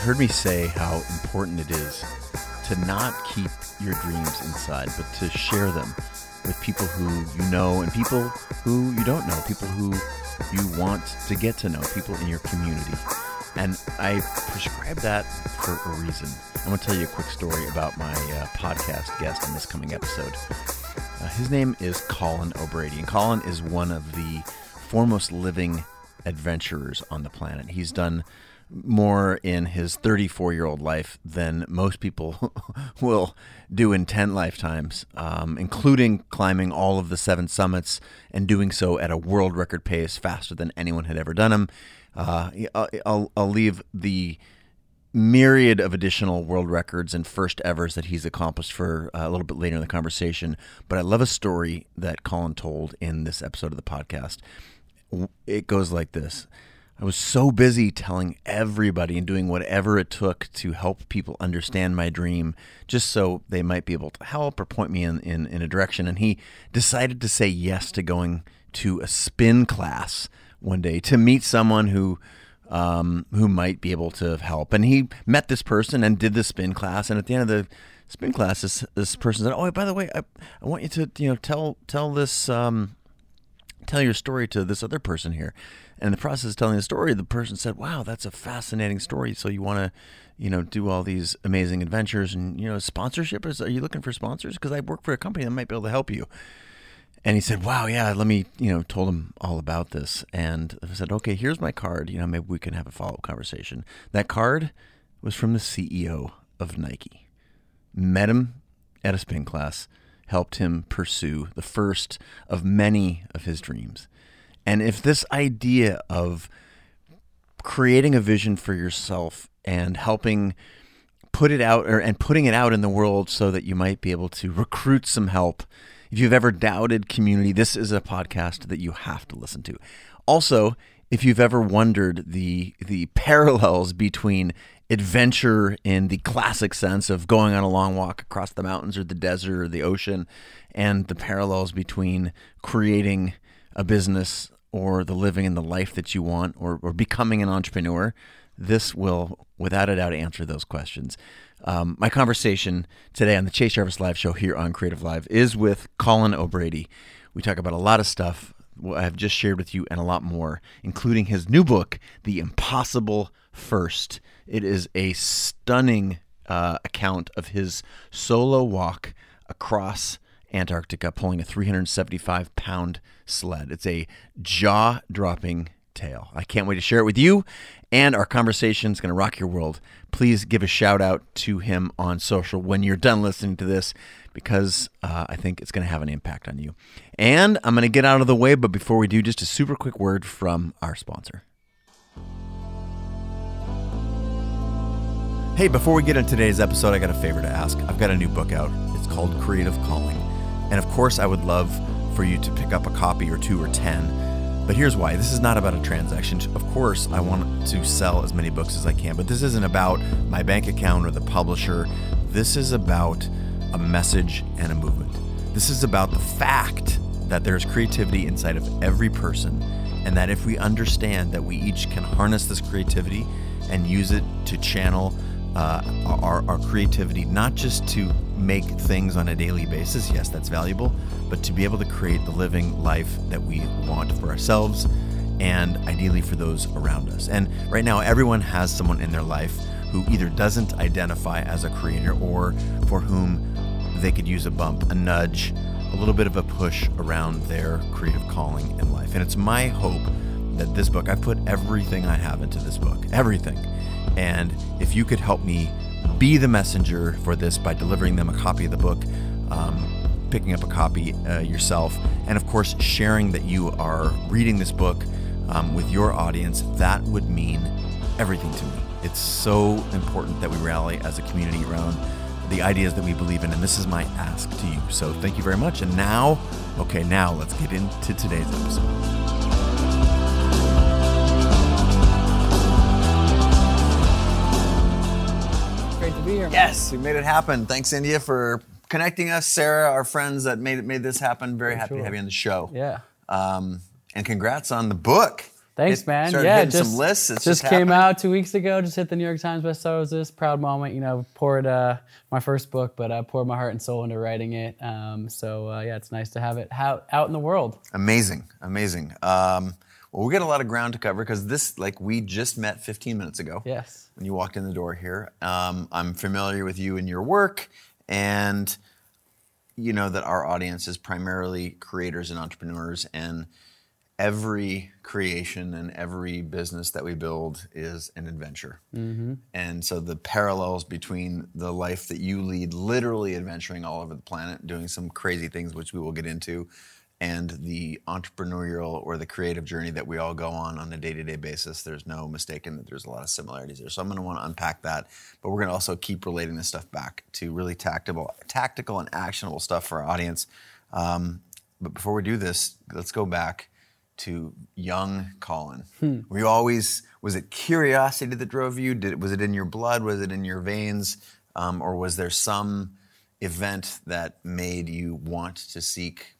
You've heard me say how important it is to not keep your dreams inside, but to share them with people who you know and people who you don't know, people who you want to get to know, people in your community. And I prescribe that for a reason. I'm going to tell you a quick story about my uh, podcast guest in this coming episode. Uh, his name is Colin O'Brady, and Colin is one of the foremost living adventurers on the planet. He's done more in his 34 year old life than most people will do in 10 lifetimes, um, including climbing all of the seven summits and doing so at a world record pace faster than anyone had ever done them. Uh, I'll, I'll leave the myriad of additional world records and first evers that he's accomplished for uh, a little bit later in the conversation. But I love a story that Colin told in this episode of the podcast. It goes like this. I was so busy telling everybody and doing whatever it took to help people understand my dream, just so they might be able to help or point me in, in, in a direction. And he decided to say yes to going to a spin class one day to meet someone who um, who might be able to help. And he met this person and did the spin class. And at the end of the spin class, this, this person said, "Oh, by the way, I, I want you to you know tell tell this um, tell your story to this other person here." And in the process of telling the story, the person said, "Wow, that's a fascinating story. So you want to, you know, do all these amazing adventures and you know, sponsorship? Is are you looking for sponsors? Because I work for a company that might be able to help you." And he said, "Wow, yeah, let me, you know, told him all about this." And I said, "Okay, here's my card. You know, maybe we can have a follow up conversation." That card was from the CEO of Nike. Met him at a spin class, helped him pursue the first of many of his dreams. And if this idea of creating a vision for yourself and helping put it out or and putting it out in the world so that you might be able to recruit some help. If you've ever doubted community, this is a podcast that you have to listen to. Also, if you've ever wondered the the parallels between adventure in the classic sense of going on a long walk across the mountains or the desert or the ocean and the parallels between creating a business or the living in the life that you want or, or becoming an entrepreneur, this will, without a doubt, answer those questions. Um, my conversation today on the Chase Jarvis Live show here on CreativeLive is with Colin O'Brady. We talk about a lot of stuff I've just shared with you and a lot more, including his new book, The Impossible First. It is a stunning uh, account of his solo walk across Antarctica pulling a 375 pound sled. It's a jaw dropping tale. I can't wait to share it with you, and our conversation is going to rock your world. Please give a shout out to him on social when you're done listening to this because uh, I think it's going to have an impact on you. And I'm going to get out of the way, but before we do, just a super quick word from our sponsor. Hey, before we get into today's episode, I got a favor to ask. I've got a new book out. It's called Creative Calling. And of course, I would love for you to pick up a copy or two or 10. But here's why this is not about a transaction. Of course, I want to sell as many books as I can, but this isn't about my bank account or the publisher. This is about a message and a movement. This is about the fact that there's creativity inside of every person, and that if we understand that we each can harness this creativity and use it to channel uh, our, our creativity, not just to make things on a daily basis. Yes, that's valuable, but to be able to create the living life that we want for ourselves and ideally for those around us. And right now, everyone has someone in their life who either doesn't identify as a creator or for whom they could use a bump, a nudge, a little bit of a push around their creative calling in life. And it's my hope that this book, I've put everything I have into this book, everything and if you could help me be the messenger for this by delivering them a copy of the book, um, picking up a copy uh, yourself, and of course, sharing that you are reading this book um, with your audience, that would mean everything to me. It's so important that we rally as a community around the ideas that we believe in, and this is my ask to you. So thank you very much. And now, okay, now let's get into today's episode. Be here. Yes, we made it happen. Thanks, India, for connecting us. Sarah, our friends that made it made this happen. Very happy sure. to have you on the show. Yeah. Um, and congrats on the book. Thanks, Hit- man. yeah, hitting just some lists. It's just just came out two weeks ago. Just hit the New York Times bestsellers list. Proud moment. You know, poured uh, my first book, but I poured my heart and soul into writing it. Um, so uh, yeah, it's nice to have it out, out in the world. Amazing, amazing. Um, well, we got a lot of ground to cover because this, like, we just met 15 minutes ago. Yes. When you walked in the door here, um, I'm familiar with you and your work, and you know that our audience is primarily creators and entrepreneurs, and every creation and every business that we build is an adventure. And so the parallels between the life that you lead, literally adventuring all over the planet, doing some crazy things, which we will get into, and the entrepreneurial or the creative journey that we all go on on a day-to-day basis, there's no mistaking that there's a lot of similarities there. So I'm going to want to unpack that, but we're going to also keep relating this stuff back to really tactical, tactical and actionable stuff for our audience. Um, but before we do this, let's go back to young Colin. Were you always was it curiosity that drove you? Did was it in your blood? Was it in your veins? Um, or was there some event that made you want to seek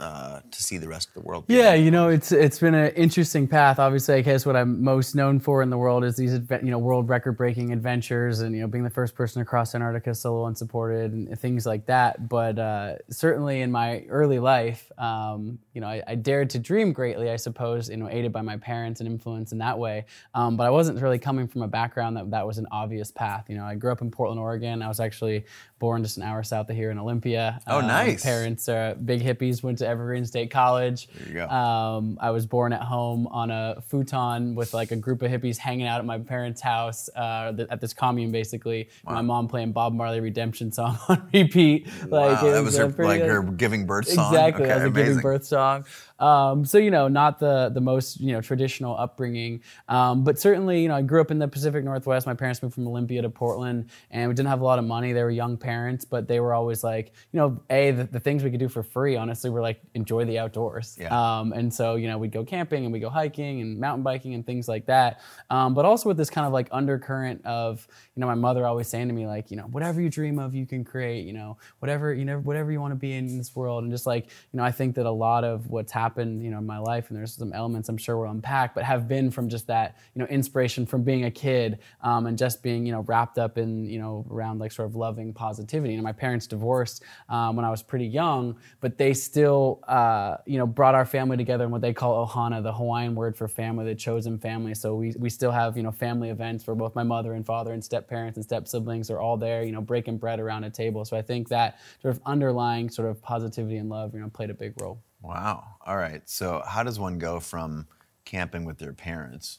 uh, to see the rest of the world? Yeah, you know, it's it's been an interesting path. Obviously, I guess what I'm most known for in the world is these, you know, world record-breaking adventures, and you know, being the first person to cross Antarctica solo unsupported, and things like that. But uh, certainly in my early life, um, you know, I, I dared to dream greatly. I suppose, you know, aided by my parents and influence in that way. Um, but I wasn't really coming from a background that that was an obvious path. You know, I grew up in Portland, Oregon. I was actually born just an hour south of here in Olympia. Oh, Um, nice. Parents are big hippies. Went to Evergreen State College. There you go. Um, I was born at home on a futon with like a group of hippies hanging out at my parents' house uh, th- at this commune, basically. My mom playing Bob Marley Redemption song on repeat. Like wow, it that was her pretty like her giving birth song. Exactly, Okay, as a amazing. giving birth song. Um, so you know, not the the most you know traditional upbringing, um, but certainly you know I grew up in the Pacific Northwest. My parents moved from Olympia to Portland, and we didn't have a lot of money. They were young parents, but they were always like, you know, a the, the things we could do for free. Honestly, were like enjoy the outdoors. Yeah. Um, and so you know we'd go camping and we go hiking and mountain biking and things like that. Um, but also with this kind of like undercurrent of know my mother always saying to me like you know whatever you dream of you can create. You know whatever you know whatever you want to be in this world and just like you know I think that a lot of what's happened you know in my life and there's some elements I'm sure we'll unpack but have been from just that you know inspiration from being a kid um, and just being you know wrapped up in you know around like sort of loving positivity. Know my parents divorced um, when I was pretty young, but they still uh, you know brought our family together in what they call ohana, the Hawaiian word for family, the chosen family. So we we still have you know family events where both my mother and father and step parents and step siblings are all there, you know breaking bread around a table. So I think that sort of underlying sort of positivity and love you know played a big role. Wow. All right. So how does one go from camping with their parents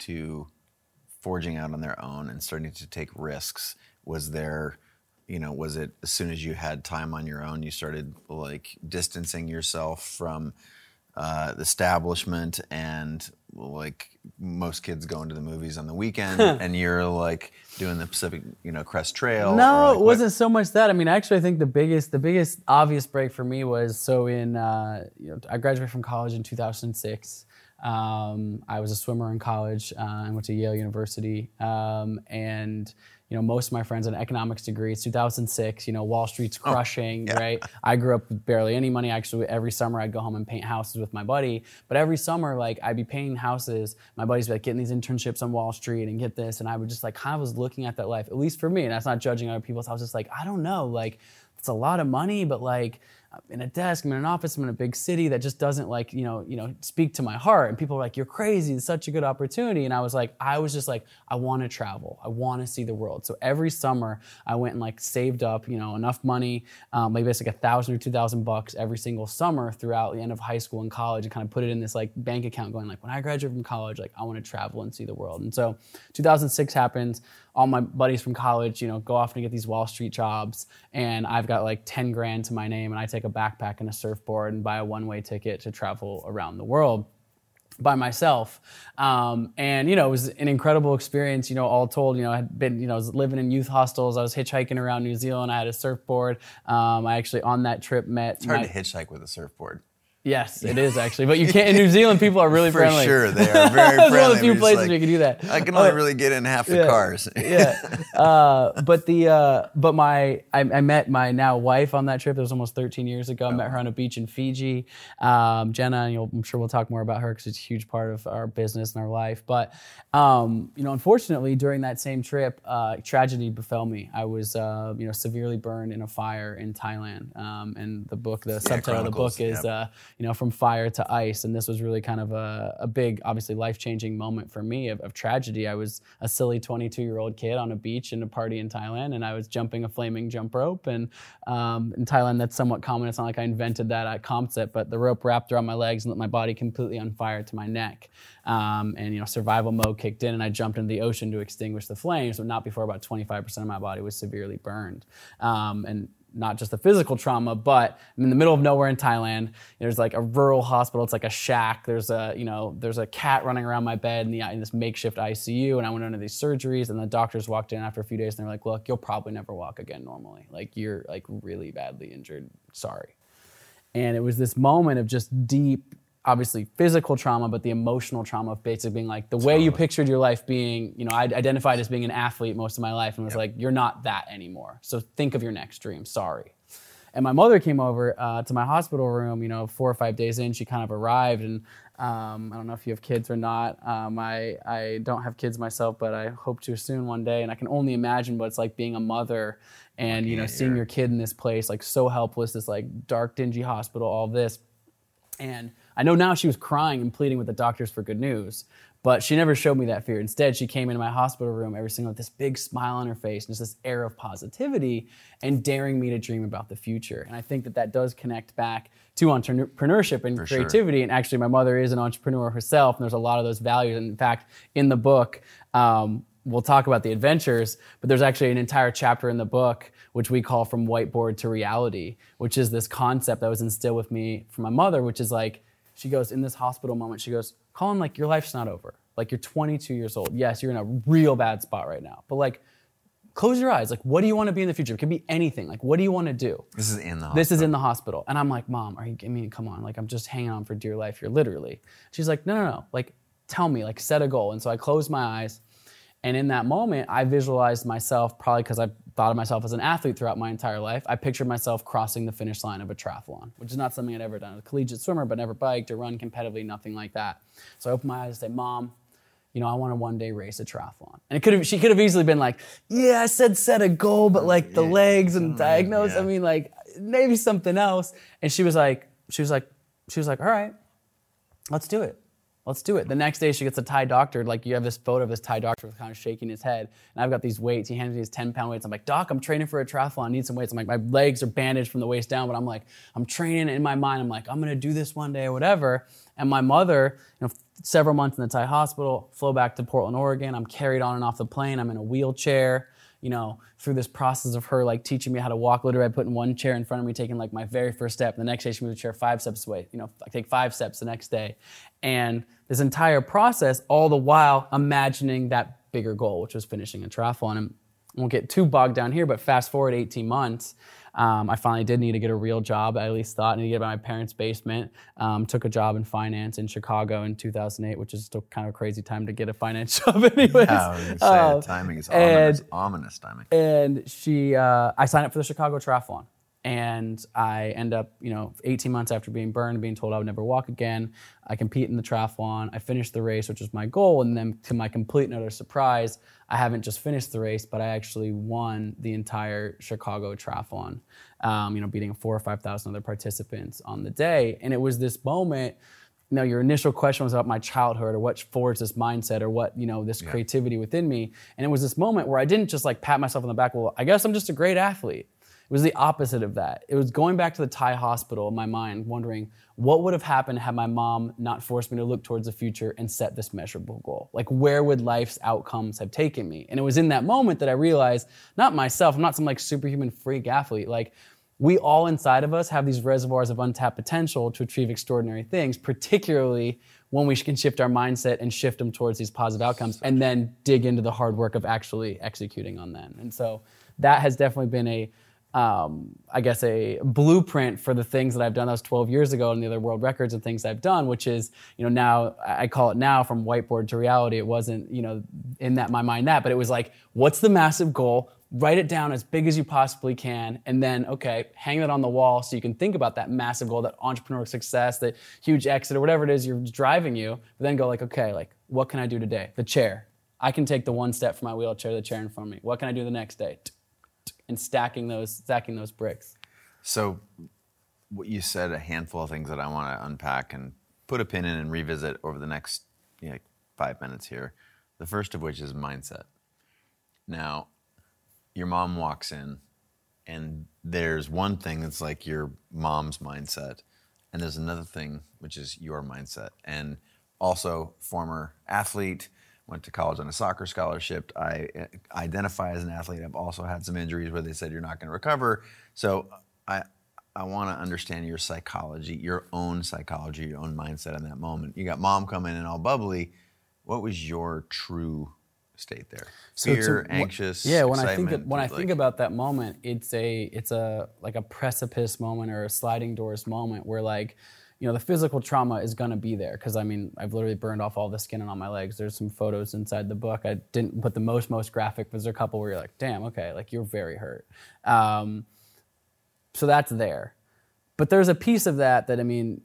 to forging out on their own and starting to take risks? Was there, you know, was it as soon as you had time on your own, you started like distancing yourself from uh, the establishment and like most kids going to the movies on the weekend and you're like doing the Pacific, you know, Crest Trail? No, or, like, it wasn't so much that. I mean, actually, I think the biggest, the biggest obvious break for me was so in, uh, you know, I graduated from college in 2006. Um, I was a swimmer in college. Uh, I went to Yale University, um, and you know, most of my friends had an economics degree. It's 2006. You know, Wall Street's oh, crushing, right? I grew up with barely any money. Actually, every summer I'd go home and paint houses with my buddy. But every summer, like I'd be painting houses. My buddies would be like getting these internships on Wall Street and get this, and I would just like kind of was looking at that life, at least for me. And that's not judging other people. So I was just like, I don't know, like it's a lot of money, but like in a desk, I'm in an office, I'm in a big city that just doesn't like, you know, you know, speak to my heart. And people are like, you're crazy, it's such a good opportunity. And I was like, I was just like, I want to travel. I want to see the world. So every summer I went and like saved up, you know, enough money, um, maybe it's like a thousand or two thousand bucks every single summer throughout the end of high school and college and kind of put it in this like bank account going like, when I graduate from college, like I want to travel and see the world. And so 2006 happens. All my buddies from college, you know, go off and get these Wall Street jobs, and I've got like 10 grand to my name, and I take a backpack and a surfboard and buy a one-way ticket to travel around the world by myself um, and you know it was an incredible experience you know all told you know i had been you know I was living in youth hostels i was hitchhiking around new zealand i had a surfboard um, i actually on that trip met It's hard my- to hitchhike with a surfboard. Yes, it is actually. But you can't. In New Zealand, people are really friendly. For friendly. sure, they are very friendly. one of the few places like, you can do that. I can only Uh, really get in half the yeah. cars. yeah. Uh, but the uh, but my I, I met my now wife on that trip. It was almost 13 years ago. I met her on a beach in Fiji. Um, Jenna, and you'll, I'm sure we'll talk more about her because it's a huge part of our business and our life. But um, you know, unfortunately, during that same trip, uh, tragedy befell me. I was uh, you know severely burned in a fire in Thailand. Um, and the book, the subtitle of the book is yep. You know from fire to ice. And this was really kind of a, a big, obviously life changing moment for me of, of tragedy. I was a silly 22 year old kid on a beach in a party in Thailand, and I was jumping a flaming jump rope. And um, in Thailand, that's somewhat common. It's not like I invented that concept, but the rope wrapped around my legs and lit my body completely on fire to my neck. Um, and you know, survival mode kicked in, and I jumped into the ocean to extinguish the flames, but not before about 25% of my body was severely burned. Um, and not just the physical trauma, but I'm in the middle of nowhere in Thailand. There's like a rural hospital. It's like a shack. There's a you know there's a cat running around my bed in the in this makeshift ICU, and I went under these surgeries. And the doctors walked in after a few days, and they're like, "Look, you'll probably never walk again normally. Like you're like really badly injured. Sorry." And it was this moment of just deep, obviously physical trauma, but the emotional trauma of basically being like the way you pictured your life being, you know, I identified as being an athlete most of my life and was like, you're not that anymore. So think of your next dream. Sorry. And my mother came over uh, to my hospital room, you know, four or five days in, she kind of arrived. And um, I don't know if you have kids or not. Um, I, I don't have kids myself, but I hope to soon one day. And I can only imagine what it's like being a mother and, you know, seeing your kid in this place, like so helpless, this like dark, dingy hospital, all this. And I know now she was crying and pleading with the doctors for good news, but she never showed me that fear. Instead, she came into my hospital room every single with this big smile on her face and just this air of positivity and daring me to dream about the future. And I think that that does connect back to entrepreneurship and sure. creativity. And actually, my mother is an entrepreneur herself, and there's a lot of those values. And in fact, in the book, um, we'll talk about the adventures, but there's actually an entire chapter in the book which we call from whiteboard to reality, which is this concept that was instilled with me from my mother, which is like, she goes, in this hospital moment, she goes, Colin, like your life's not over. Like you're 22 years old. Yes, you're in a real bad spot right now, but like, close your eyes. Like, what do you want to be in the future? It could be anything. Like, what do you want to do? This is in the This is in the hospital. And I'm like, Mom, are you, I mean, come on. Like, I'm just hanging on for dear life here, literally. She's like, No, no, no. Like, tell me, like, set a goal. And so I closed my eyes. And in that moment, I visualized myself, probably because I thought of myself as an athlete throughout my entire life. I pictured myself crossing the finish line of a triathlon, which is not something I'd ever done. A collegiate swimmer, but never biked or run competitively, nothing like that. So I opened my eyes and said, Mom, you know, I want to one day race a triathlon. And it could have, she could have easily been like, yeah, I said set a goal, but like the legs and mm, diagnose, I mean, like maybe something else. And she was like, she was like, she was like, all right, let's do it. Let's do it. The next day, she gets a Thai doctor. Like, you have this photo of this Thai doctor kind of shaking his head. And I've got these weights. He hands me his 10 pound weights. I'm like, Doc, I'm training for a triathlon. I need some weights. I'm like, my legs are bandaged from the waist down, but I'm like, I'm training in my mind. I'm like, I'm going to do this one day or whatever. And my mother, you know, several months in the Thai hospital, flew back to Portland, Oregon. I'm carried on and off the plane. I'm in a wheelchair you know, through this process of her like teaching me how to walk, literally I put in one chair in front of me, taking like my very first step. The next day she moved the chair five steps away. You know, I take five steps the next day. And this entire process, all the while imagining that bigger goal, which was finishing a triathlon. And I won't get too bogged down here, but fast forward 18 months, um, I finally did need to get a real job. I at least thought I needed to get out of my parents' basement. Um, took a job in finance in Chicago in 2008, which is still kind of a crazy time to get a finance job, anyways. Yeah, I was gonna say, Uh, timing is and- ominous, ominous timing. and she uh, i signed up for the chicago triathlon and i end up you know 18 months after being burned being told i would never walk again i compete in the triathlon i finish the race which is my goal and then to my complete and utter surprise i haven't just finished the race but i actually won the entire chicago triathlon um, you know beating four or five thousand other participants on the day and it was this moment you know, your initial question was about my childhood or what forged this mindset or what, you know, this creativity within me. And it was this moment where I didn't just like pat myself on the back, well, I guess I'm just a great athlete. It was the opposite of that. It was going back to the Thai hospital in my mind, wondering what would have happened had my mom not forced me to look towards the future and set this measurable goal. Like, where would life's outcomes have taken me? And it was in that moment that I realized, not myself, I'm not some like superhuman freak athlete. Like, we all inside of us have these reservoirs of untapped potential to achieve extraordinary things, particularly when we can shift our mindset and shift them towards these positive outcomes and then dig into the hard work of actually executing on them. And so that has definitely been a um, I guess a blueprint for the things that I've done. That was 12 years ago, and the other world records and things I've done, which is you know now I call it now from whiteboard to reality. It wasn't you know in that my mind that, but it was like what's the massive goal? Write it down as big as you possibly can, and then okay, hang that on the wall so you can think about that massive goal, that entrepreneur success, that huge exit or whatever it is you're driving you. But then go like okay, like what can I do today? The chair. I can take the one step from my wheelchair, the chair in front of me. What can I do the next day? And stacking those, stacking those bricks. So, what you said, a handful of things that I want to unpack and put a pin in and revisit over the next you know, five minutes here. The first of which is mindset. Now, your mom walks in, and there's one thing that's like your mom's mindset, and there's another thing which is your mindset. And also, former athlete, went to college on a soccer scholarship. I uh, identify as an athlete. I've also had some injuries where they said you're not going to recover. So I I want to understand your psychology, your own psychology, your own mindset in that moment. You got mom coming in all bubbly. What was your true state there? Fear, to- anxious. Yeah, when I think excitement, when I like- think about that moment, it's a it's a like a precipice moment or a sliding doors moment where like you know the physical trauma is going to be there because I mean I've literally burned off all the skin on my legs. There's some photos inside the book. I didn't put the most most graphic, but there's a couple where you're like, damn, okay, like you're very hurt. Um, so that's there. But there's a piece of that that I mean,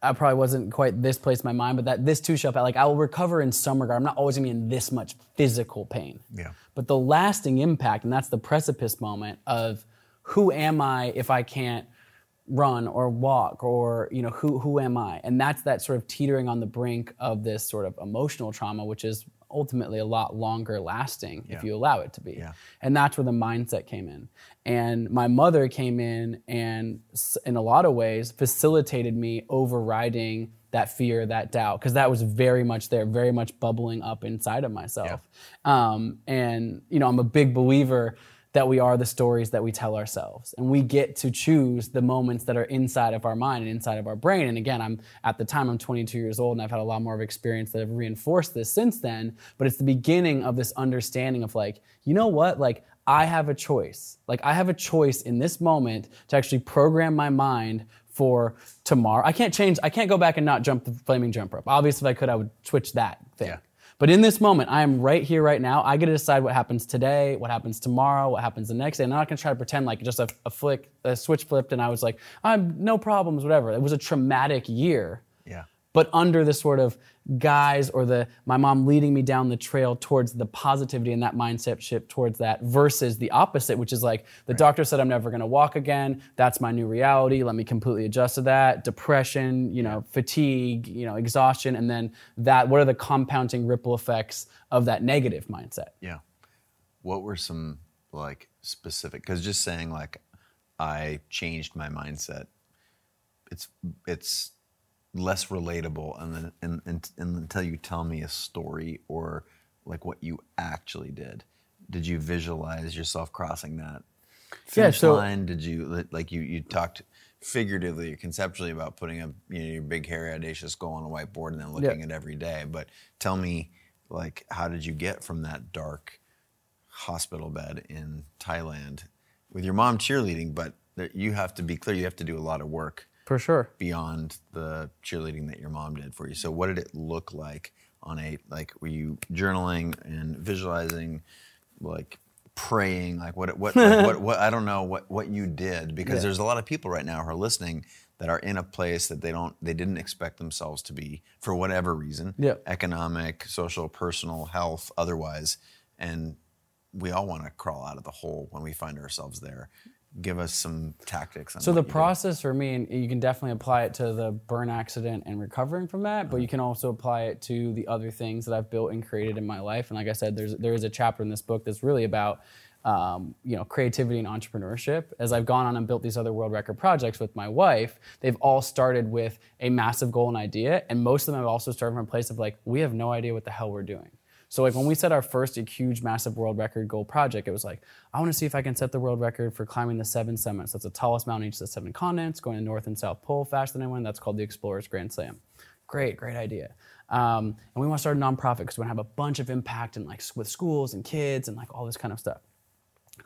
I probably wasn't quite this place in my mind, but that this too shall pass. Like I will recover in some regard. I'm not always gonna be in this much physical pain. Yeah. But the lasting impact, and that's the precipice moment of who am I if I can't run or walk or you know who who am I? And that's that sort of teetering on the brink of this sort of emotional trauma, which is ultimately a lot longer lasting if you allow it to be. Yeah. And that's where the mindset came in. And my mother came in and, in a lot of ways, facilitated me overriding that fear, that doubt, because that was very much there, very much bubbling up inside of myself. Um, and, you know, I'm a big believer that we are the stories that we tell ourselves. And we get to choose the moments that are inside of our mind and inside of our brain. And again i'm at the time i'm 22 years old and i've had a lot more of experience that have reinforced this since then. But it's the beginning of this understanding of like you know what? Like i have a choice. Like i have a choice in this moment to actually program my mind for tomorrow. I can't change i can't go back and not jump the flaming jump rope. Obviously if i could i would switch that thing. Yeah. But in this moment, I am right here, right now. I get to decide what happens today, what happens tomorrow, what happens the next day. I'm not gonna try to pretend like just a, a flick, a switch flipped, and I was like, I'm no problems, whatever. It was a traumatic year Yeah. But under the sort of guise or the my mom leading me down the trail towards the positivity and that mindset shift towards that versus the opposite which is like the doctor said i'm never going to walk again that's my new reality let me completely adjust to that depression you know fatigue you know exhaustion and then that what are the compounding ripple effects of that negative mindset Yeah. What were some like specific? Because just saying like, I changed my mindset. It's it's less relatable, and then and, and, and until you tell me a story or like what you actually did. Did you visualize yourself crossing that finish so- line? Did you like you you talked figuratively or conceptually about putting a you know your big hairy audacious goal on a whiteboard and then looking Yeah. at it every day? But tell me, like, how did you get from that dark hospital bed in Thailand with your mom cheerleading? But there, you have to be clear. You have to do a lot of work for sure beyond the cheerleading that your mom did for you. So what did it look like on a like were you journaling and visualizing like praying like what what like, what, what I don't know what what you did because Yeah. there's a lot of people right now who are listening that are in a place that they don't they didn't expect themselves to be for whatever reason Yeah. economic social personal health otherwise and we all want to crawl out of the hole when we find ourselves there give us some tactics on So the process for me, and you can definitely apply it to the burn accident and recovering from that, but you can also apply it to the other things that I've built and created in my life. And like I said, there's there is a chapter in this book that's really about um, you know creativity and entrepreneurship. As I've gone on and built these other world record projects with my wife, they've all started with a massive goal and idea, and most of them have also started from a place of like we have no idea what the hell we're doing. So like when we set our first huge, massive world record goal project, it was like, I want to see if I can set the world record for climbing the seven summits. That's the tallest mountain in each of the seven continents, going to North and South Pole faster than anyone. That's called the Explorers Grand Slam. Great, great idea. Um, and we want to start a nonprofit because we want to have a bunch of impact and like with schools and kids and like all this kind of stuff.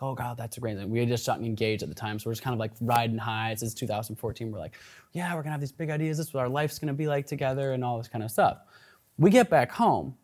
oh god, that's a great thing. We had just gotten engaged at the time, so we're just kind of like riding high. It's 2014. We're like, yeah, we're gonna have these big ideas. This is what our life's gonna be like together, and all this kind of stuff. We get back home,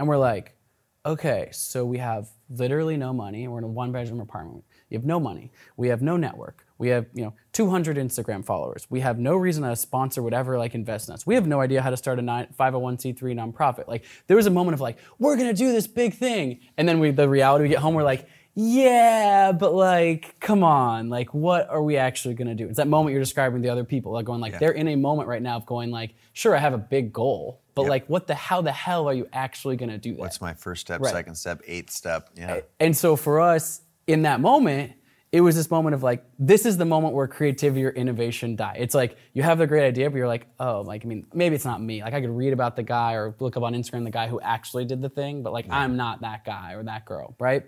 and we're like, okay, so we have literally no money. We're in a one bedroom apartment. You have no money. We have no network. We have, you know, 200 Instagram followers. We have no reason that a sponsor would ever like invest in us. We have no idea how to start a 501c3 nonprofit. Like there was a moment of like, we're gonna do this big thing, and then we, the reality we get home, we're like, yeah, but like, come on, like, what are we actually gonna do? It's that moment you're describing the other people, like going like, Yeah. they're in a moment right now of going like, sure, I have a big goal, but Yep. like, what the how the hell are you actually gonna do that? What's my first step, Right. second step, eighth step? Yeah. And so for us in that moment, it was this moment of like, this is the moment where creativity or innovation die. It's like you have the great idea, but you're like, oh, like I mean, maybe it's not me. Like I could read about the guy or look up on Instagram the guy who actually did the thing, but like I'm not that guy or that girl, right?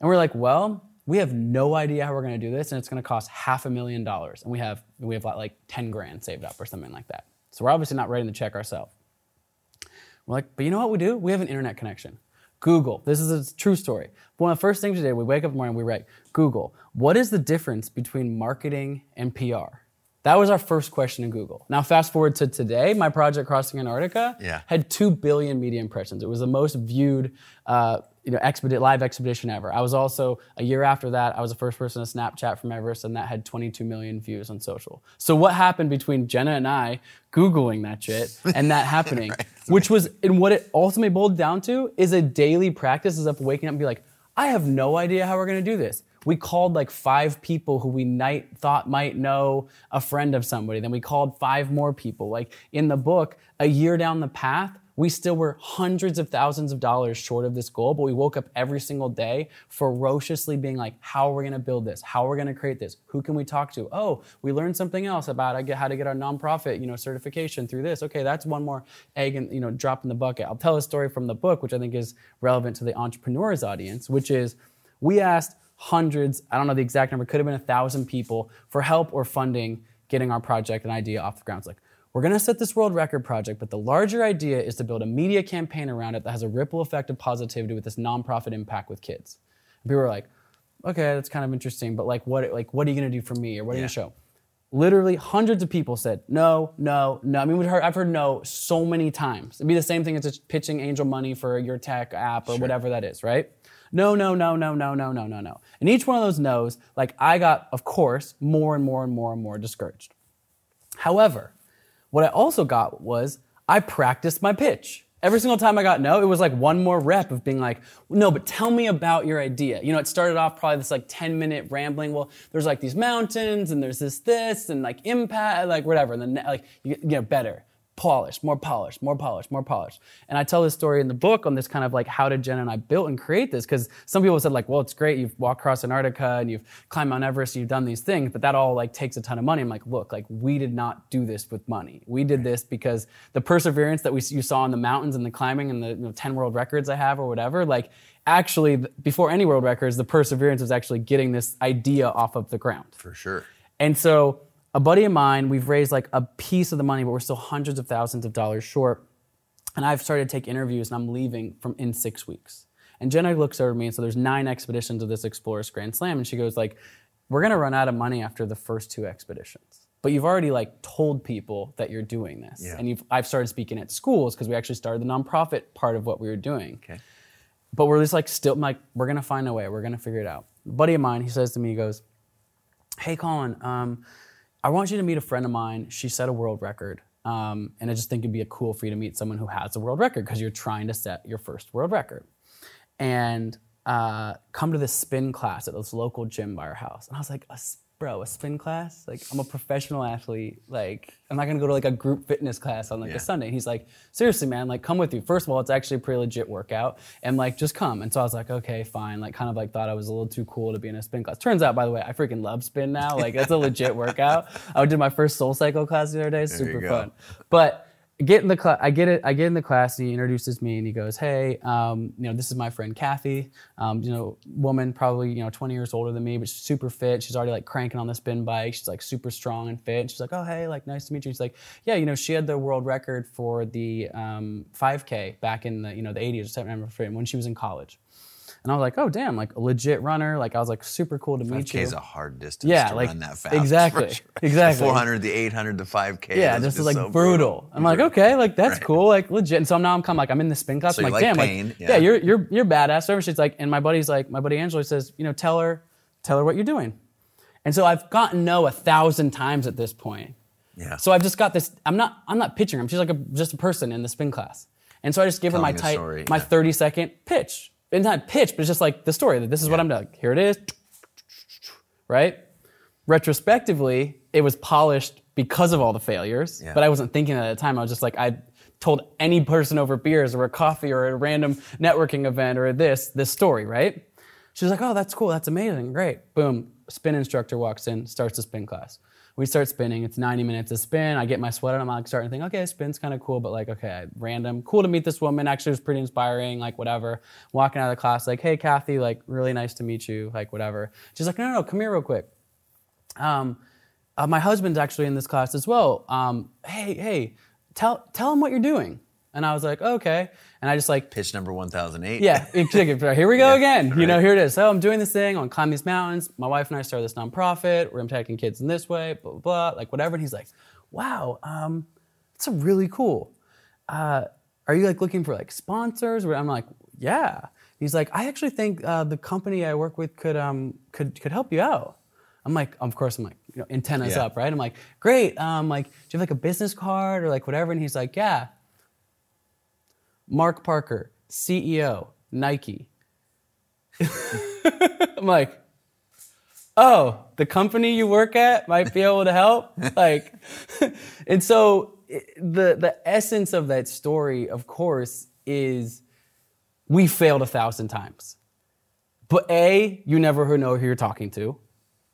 And we're like, well, we have no idea how we're gonna do this, and it's gonna cost half a million dollars, and we have we have like 10 grand saved up or something like that. So we're obviously not writing the check ourselves. We're like, but you know what we do? We have an internet connection. Google. This is a true story. One of the first things we did, we wake up in the morning, we write, Google, what is the difference between marketing and PR? That was our first question in Google. Now, fast forward to today, my project Crossing Antarctica Yeah. had 2 billion media impressions. It was the most viewed uh, you know, expedi- live expedition ever. I was also, a year after that, I was the first person to Snapchat from Everest, and that had 22 million views on social. So, what happened between Jenna and I Googling that shit and that happening, which was, and what it ultimately boiled down to is a daily practice is of waking up and be like, I have no idea how we're gonna do this. We called like five people who we night thought might know a friend of somebody. Then we called five more people. Like in the book, a year down the path, we still were hundreds of thousands of dollars short of this goal, but we woke up every single day ferociously being like, how are we gonna build this? How are we gonna create this? Who can we talk to? Oh, we learned something else about how to get our nonprofit, you know, certification through this. Okay, that's one more egg and you know, drop in the bucket. I'll tell a story from the book, which I think is relevant to the entrepreneurs audience, which is we asked hundreds, I don't know the exact number, could have been a thousand people for help or funding getting our project and idea off the ground. It's like, we're gonna set this world record project, but the larger idea is to build a media campaign around it that has a ripple effect of positivity with this nonprofit impact with kids. And people are like, okay, that's kind of interesting, but like what like what are you gonna do for me or what are you gonna show? Literally hundreds of people said no, no, no. I mean, we've heard, I've heard no so many times. It'd be the same thing as pitching angel money for your tech app or whatever that is, right? No, no, no, no, no, no, no, no, no. And each one of those no's, like I got, of course, more and more and more and more discouraged. However, what I also got was I practiced my pitch. Every single time I got no, it was like one more rep of being like, no, but tell me about your idea. You know, it started off probably this like 10 minute rambling. Well, there's like these mountains and there's this, this, and like impact, like whatever. And then like, you, know, better, polished, more polished, more polished, more polished. And I tell this story in the book on this kind of like how did Jen and I build and create this? Because some people said like, well, it's great. You've walked across Antarctica and you've climbed Mount Everest and you've done these things, but that all like takes a ton of money. I'm like, look, like we did not do this with money. We did this because the perseverance that we you saw in the mountains and the climbing and the you know, 10 world records I have or whatever, like actually before any world records, the perseverance was actually getting this idea off of the ground. For sure. And so a buddy of mine, we've raised like a piece of the money, but we're still hundreds of thousands of dollars short. And I've started to take interviews and I'm leaving from in six weeks. And Jenna looks over at me and so there's nine expeditions of this Explorers Grand Slam. And she goes like, we're gonna run out of money after the first two expeditions. But you've already like told people that you're doing this. Yeah. And you've, I've started speaking at schools because we actually started the nonprofit part of what we were doing Okay. but we're just like still I'm like we're gonna find a way we're gonna figure it out a buddy of mine he says to me he goes hey colin um, i want you to meet a friend of mine. She set a world record um, and i just think it'd be cool for you to meet someone who has a world record because you're trying to set your first world record. And uh, come to this spin class at this local gym by our house. And i was like a s- bro a spin class like i'm a professional athlete like i'm not gonna go to like a group fitness class on like Yeah. a sunday. He's like seriously man like come with you first of all it's actually a pretty legit workout and like just come. And so i was like okay fine. Like kind of like thought i was a little too cool to be in a spin class. Turns out by the way i freaking love spin now. Like it's a legit workout. I did my first SoulCycle class the other day. You super fun. But get in the class. I get it. I get in the class. And he introduces me and he goes, "Hey, um, you know, this is my friend Kathy. Um, you know, woman probably you know 20 years older than me, but she's super fit. She's already like cranking on the spin bike. She's like super strong and fit. And she's like, oh hey, like nice to meet you. She's like, yeah, you know, she had the world record for the um, 5K back in the you know the 80s. I don't remember when she was in college. And I was like, oh damn, like a legit runner. Like I was like super cool to meet 5K you. is a hard distance Yeah, to like, run that fast. exactly, sure. exactly. The 400, the 800, the 5K. yeah, this is like so brutal. I'm like, okay, like that's Right. cool, like legit. And so now I'm kind of like, I'm in the spin class. So I'm like, like damn, pain, like, yeah. yeah, you're you're you're badass. So she's like, and my buddy's like, my buddy Angelo says, you know, tell her, tell her what you're doing. And so I've gotten no a thousand times at this point. Yeah. So I've just got this. I'm not. I'm not pitching her. She's like a, just a person in the spin class. And so I just give her my tight, story, my yeah. 30 second pitch. And not pitch, but it's just like the story that this is what I'm doing. Here it is. Right. Retrospectively, it was polished because of all the failures. Yeah. But I wasn't thinking that at the time. I was just like I told any person over beers or a coffee or a random networking event or this this story. Right. She's like, "Oh, that's cool. That's amazing. Great." Boom. Spin instructor walks in, starts the spin class. We start spinning. It's 90 minutes of spin. I get my sweat on. I'm like starting to think, okay, spin's kind of cool, but like, okay, random. Cool to meet this woman. Actually, was pretty inspiring. Like, whatever. Walking out of the class, like, hey, Kathy, like, really nice to meet you. Like, whatever. She's like, no, no, no, come here real quick. Um, uh, my husband's actually in this class as well. Um, hey, hey, tell tell him what you're doing. And I was like, okay. And I just like Pitch number 1008. yeah, here we go Yeah, again. You know, here it is. So I'm doing this thing. I'm gonna climb these mountains. My wife and I started this nonprofit. We're impacting kids in this way. Blah blah blah. Like whatever. And he's like, "Wow, um, it's a really cool. Uh, are you like looking for like sponsors?" I'm like, "Yeah." He's like, "I actually think uh, the company I work with could um could could help you out." I'm like, of course, I'm like, you know, antennas Yeah. up, right? I'm like, great. Um, like, do you have like a business card or like whatever? And he's like, yeah. Mark Parker, CEO, Nike. I'm like, oh, the company you work at might be able to help. like, and so eh, the the essence of that story, of course, is we failed a thousand times. But A, you never know who you're talking to.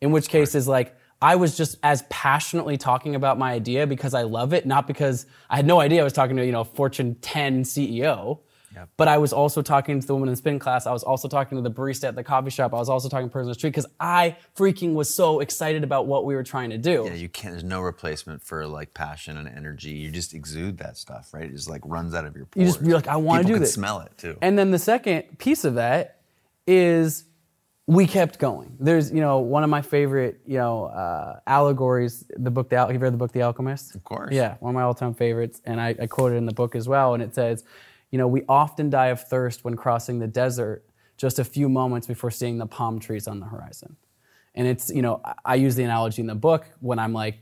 In which case is like I was just as passionately talking about my idea because I love it, not because I had no idea I was talking to, you know, Fortune 10 CEO. Yep. But I was also talking to the woman in spin class. I was also talking to the barista at the coffee shop. I was also talking to the person on the street because I freaking was so excited about what we were trying to do. Yeah, you can't. There's no replacement for like passion and energy. You just exude that stuff, right? It just like runs out of your pores. You just be like, I wanna People do can this. Smell it too. And then the second piece of that is we kept going. There's, you know, one of my favorite, you know, uh, allegories. The book, the Al- have read the book, The Alchemist? Of course. Yeah, one of my all-time favorites, and I, I quote it in the book as well. And it says, you know, we often die of thirst when crossing the desert, just a few moments before seeing the palm trees on the horizon. And it's, you know, I, I use the analogy in the book when I'm like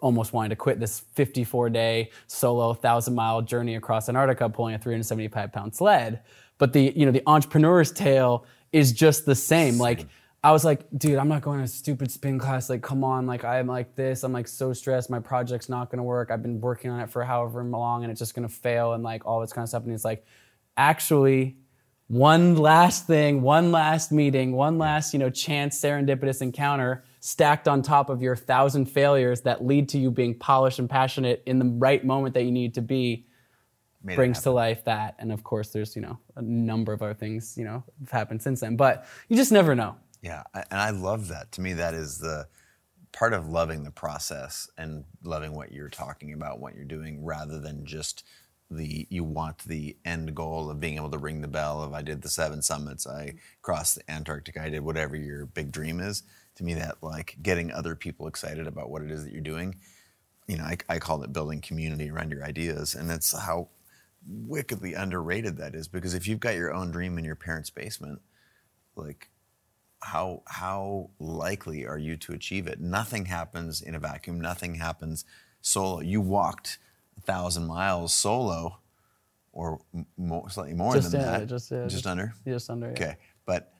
almost wanting to quit this 54 day solo 1,000 mile journey across Antarctica pulling a 375 pound sled. But the, you know, the entrepreneur's tale is just the same. Like, I was like, dude, I'm not going to a stupid spin class. Like, come on. Like, I'm like this. I'm like so stressed. My project's not going to work. I've been working on it for however long and it's just going to fail and like all this kind of stuff. And it's like, actually, one last thing, one last meeting, one last, you know, chance serendipitous encounter stacked on top of your thousand failures that lead to you being polished and passionate in the right moment that you need to be brings to life that. And of course, there's, you know, a number of other things, you know, have happened since then. But you just never know. Yeah, and I love that. To me, that is the part of loving the process and loving what you're talking about, what you're doing, rather than just the you want the end goal of being able to ring the bell of I did the seven summits, I crossed the Antarctic, I did whatever your big dream is. To me, that like getting other people excited about what it is that you're doing. You know, I, I call it building community around your ideas, and that's how wickedly underrated that is. Because if you've got your own dream in your parents' basement, like how how likely are you to achieve it? Nothing happens in a vacuum. Nothing happens solo. You walked a thousand miles solo, or m- mo- slightly more Just than that. just, yeah, just just- under. Just under. yeah. Okay, but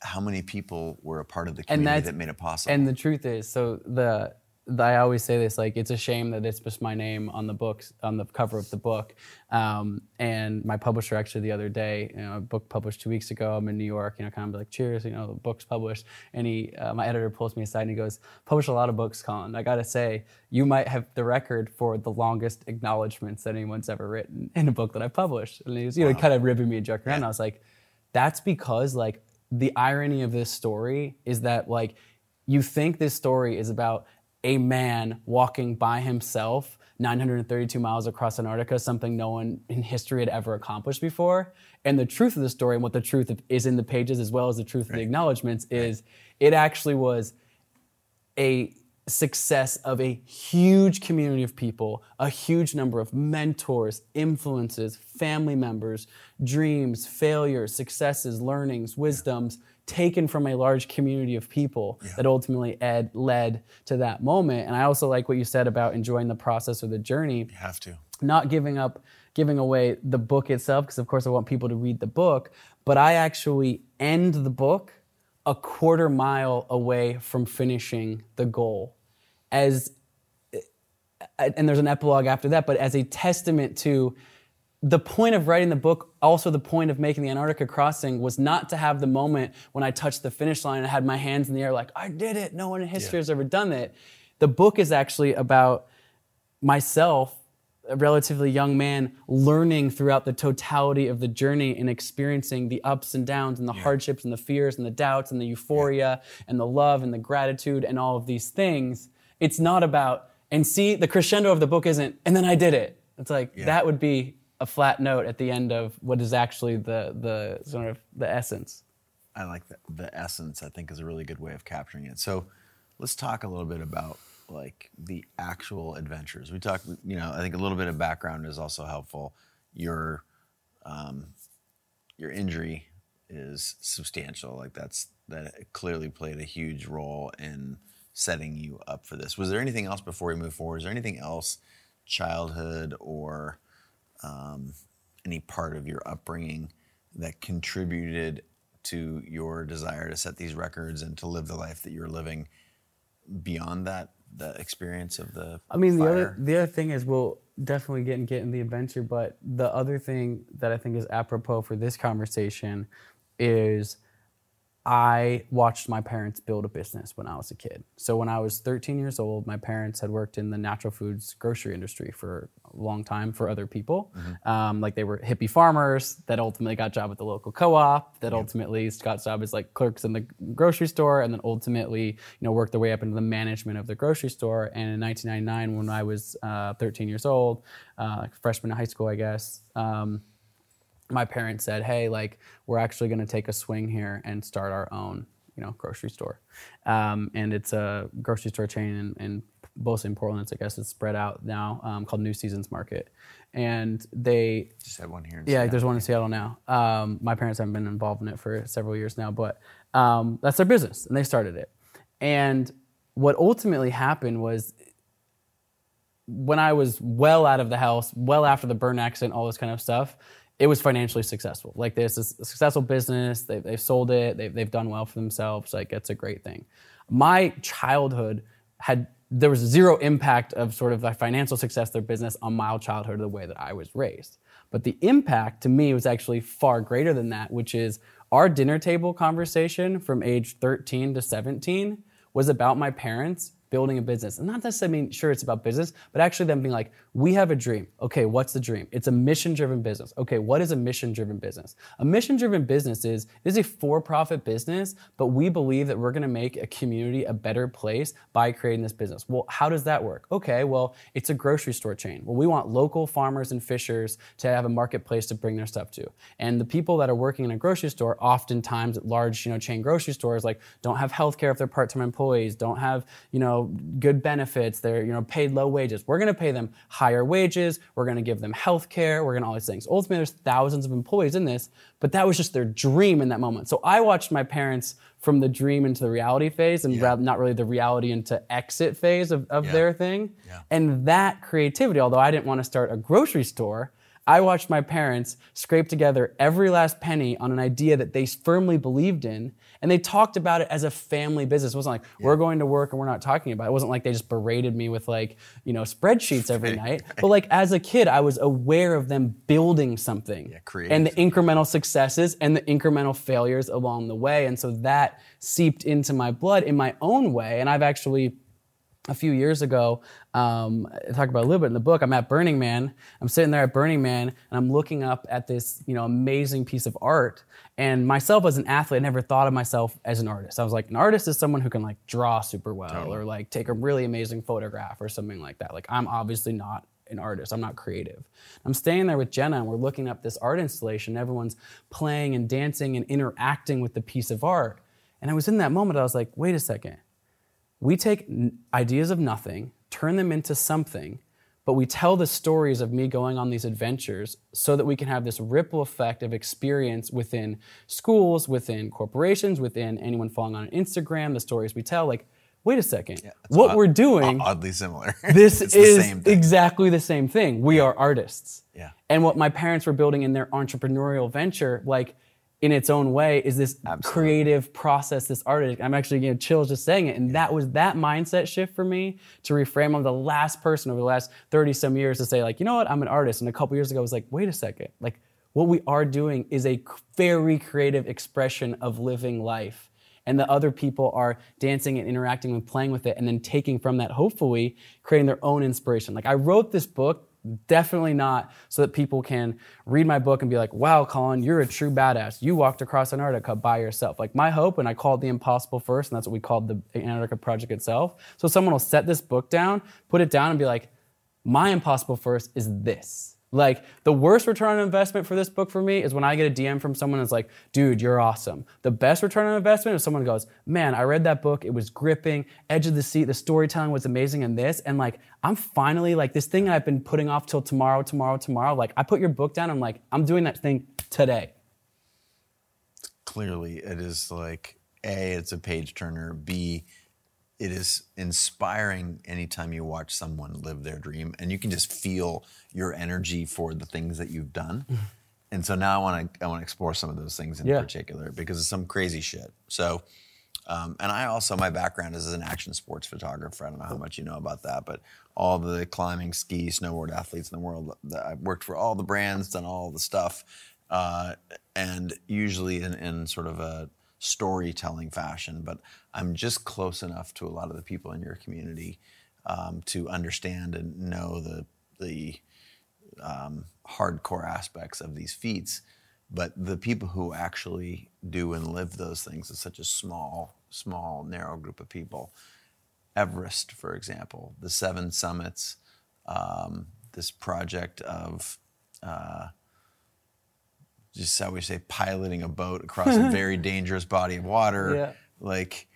how many people were a part of the community that made it possible? And the truth is, so the I always say this, like it's a shame that it's just my name on the books on the cover of the book. Um, and my publisher actually the other day, you know, a book published two weeks ago. I'm in New York, you know, kind of like cheers, you know, the book's published. And he, uh, my editor pulls me aside and he goes, "Publish a lot of books, Colin. I gotta say, you might have the record for the longest acknowledgments that anyone's ever written in a book that I published." And he was, you know, kind of ribbing me and joking around. And I was like, "That's because like." the irony of this story is that like you think this story is about a man walking by himself 932 miles across Antarctica, something no one in history had ever accomplished before. And the truth of the story and what the truth of, is in the pages, as well as the truth of the acknowledgments, is it actually was a success of a huge community of people, a huge number of mentors, influences, family members, dreams, failures, successes, learnings, wisdoms taken from a large community of people Yeah. that ultimately ed, led to that moment. And I also like what you said about enjoying the process or the journey You have to. not giving up giving away the book itself because of course I want people to read the book, but I actually end the book a quarter mile away from finishing the goal as eh, eh, and there's an epilogue after that, but as a testament to the point of writing the book, also the point of making the Antarctica crossing was not to have the moment when I touched the finish line and had my hands in the air like, I did it. No one in history Yeah. has ever done it. The book is actually about myself, a relatively young man, learning throughout the totality of the journey and experiencing the ups and downs and the hardships and the fears and the doubts and the euphoria and the love and the gratitude and all of these things. It's not about, and see, the crescendo of the book isn't, and then I did it. It's like, that would be a flat note at the end of what is actually the, the sort of the essence. I like the, the essence. I think is a really good way of capturing it. So, let's talk a little bit about like the actual adventures. We talk, you know, I think a little bit of background is also helpful. Your um, your injury is substantial. Like that's that clearly played a huge role in setting you up for this. Was there anything else before we move forward? Is there anything else, childhood or um, any part of your upbringing that contributed to your desire to set these records and to live the life that you're living beyond that the experience of the I mean, the other the other thing is we'll definitely get and get in the adventure, but the other thing that I think is apropos for this conversation is I watched my parents build a business when I was a kid. So when I was 13 years old, my parents had worked in the natural foods grocery industry for a long time for other people. Um, like they were hippie farmers that ultimately got a job at the local co-op, that ultimately got job as like clerks in the grocery store, and then ultimately you know worked their way up into the management of the grocery store. And in 1999, when I was uh, 13 years old, uh, freshman in high school, I guess. Um, my parents said, "Hey, like we're actually going to take a swing here and start our own, you know, grocery store." Um, and it's a grocery store chain in, in mostly in Portland. I guess it's spread out now um, called New Seasons Market. And they just had one here. In yeah, Seattle. there's one in Seattle now. Um, my parents haven't been involved in it for several years now, but um, that's their business, and they started it. And what ultimately happened was when I was well out of the house, well after the burn accident, all this kind of stuff, it was financially successful. Like this is a successful business. They, they've sold it. They've, they've done well for themselves. Like it's a great thing. My childhood had there was zero impact of sort of the financial success of their business on my childhood the way that I was raised. But the impact to me was actually far greater than that, which is our dinner table conversation from age 13 to 17 was about my parents building a business. And not necessarily mean sure it's about business, but actually them being like, we have a dream. Okay, what's the dream? It's a mission-driven business. Okay, what is a mission-driven business? A mission-driven business is is a for-profit business, but we believe that we're gonna make a community a better place by creating this business. Well, how does that work? Okay, well, it's a grocery store chain. Well, we want local farmers and fishers to have a marketplace to bring their stuff to. And the people that are working in a grocery store, oftentimes at large, you know, chain grocery stores, like don't have health care if they're part-time employees, don't have, you know, good benefits, they're, you know, paid low wages. We're gonna pay them higher wages, we're gonna give them health care, we're gonna all these things. Ultimately, there's thousands of employees in this, but that was just their dream in that moment. So I watched my parents from the dream into the reality phase and rather not really the reality into exit phase of, of Yeah. their thing. Yeah. And that creativity, although I didn't want to start a grocery store, I watched my parents scrape together every last penny on an idea that they firmly believed in. And they talked about it as a family business. It wasn't like, we're going to work and we're not talking about it. It wasn't like they just berated me with like, you know, spreadsheets every night. But like as a kid, I was aware of them building something. Yeah, and the incremental successes and the incremental failures along the way. And so that seeped into my blood in my own way. And I've actually a few years ago, um, I talk about a little bit in the book. I'm at Burning Man. I'm sitting there at Burning Man, and I'm looking up at this, you know, amazing piece of art. And myself as an athlete, I never thought of myself as an artist. I was like, an artist is someone who can like draw super well, totally. or like take a really amazing photograph or something like that. Like I'm obviously not an artist. I'm not creative. I'm staying there with Jenna, and we're looking up this art installation. Everyone's playing and dancing and interacting with the piece of art. And I was in that moment. I was like, wait a second we take ideas of nothing, turn them into something, but we tell the stories of me going on these adventures so that we can have this ripple effect of experience within schools, within corporations, within anyone following on Instagram, the stories we tell. Like, wait a second, yeah, what odd, we're doing oddly similar. this is the exactly the same thing. We are artists. Yeah. And what my parents were building in their entrepreneurial venture, like in its own way is this Absolutely. creative process, this artist. I'm actually you know, chills just saying it. And that was that mindset shift for me to reframe. I'm the last person over the last 30 some years to say, like, you know what, I'm an artist. And a couple years ago, I was like, wait a second. Like, what we are doing is a very creative expression of living life. And the other people are dancing and interacting and playing with it and then taking from that, hopefully, creating their own inspiration. Like, I wrote this book Definitely not so that people can read my book and be like, wow, Colin, you're a true badass. You walked across Antarctica by yourself. Like my hope, and I called the impossible first, and that's what we called the Antarctica Project itself. So someone will set this book down, put it down, and be like, my impossible first is this. Like the worst return on investment for this book for me is when I get a DM from someone that's like, dude, you're awesome. The best return on investment is someone goes, man, I read that book. It was gripping, edge of the seat. The storytelling was amazing in this. And like, I'm finally like this thing I've been putting off till tomorrow, tomorrow, tomorrow. Like I put your book down. I'm like, I'm doing that thing today. Clearly it is like A, it's a page turner. B, it is inspiring anytime you watch someone live their dream and you can just feel your energy for the things that you've done. Mm-hmm. and so now I want to I want to explore some of those things in yeah. particular because it's some crazy shit. So um, and I also my background is as an action sports photographer. I don't know how much you know about that, but all the climbing, ski, snowboard athletes in the world. I've worked for all the brands, done all the stuff, uh, and usually in, in sort of a storytelling fashion, but I'm just close enough to a lot of the people in your community um, to understand and know the the um, hardcore aspects of these feats. But the people who actually do and live those things is such a small, small, narrow group of people. Everest, for example, the seven summits, um, this project of uh, just how we say piloting a boat across a very dangerous body of water. Yeah. Like,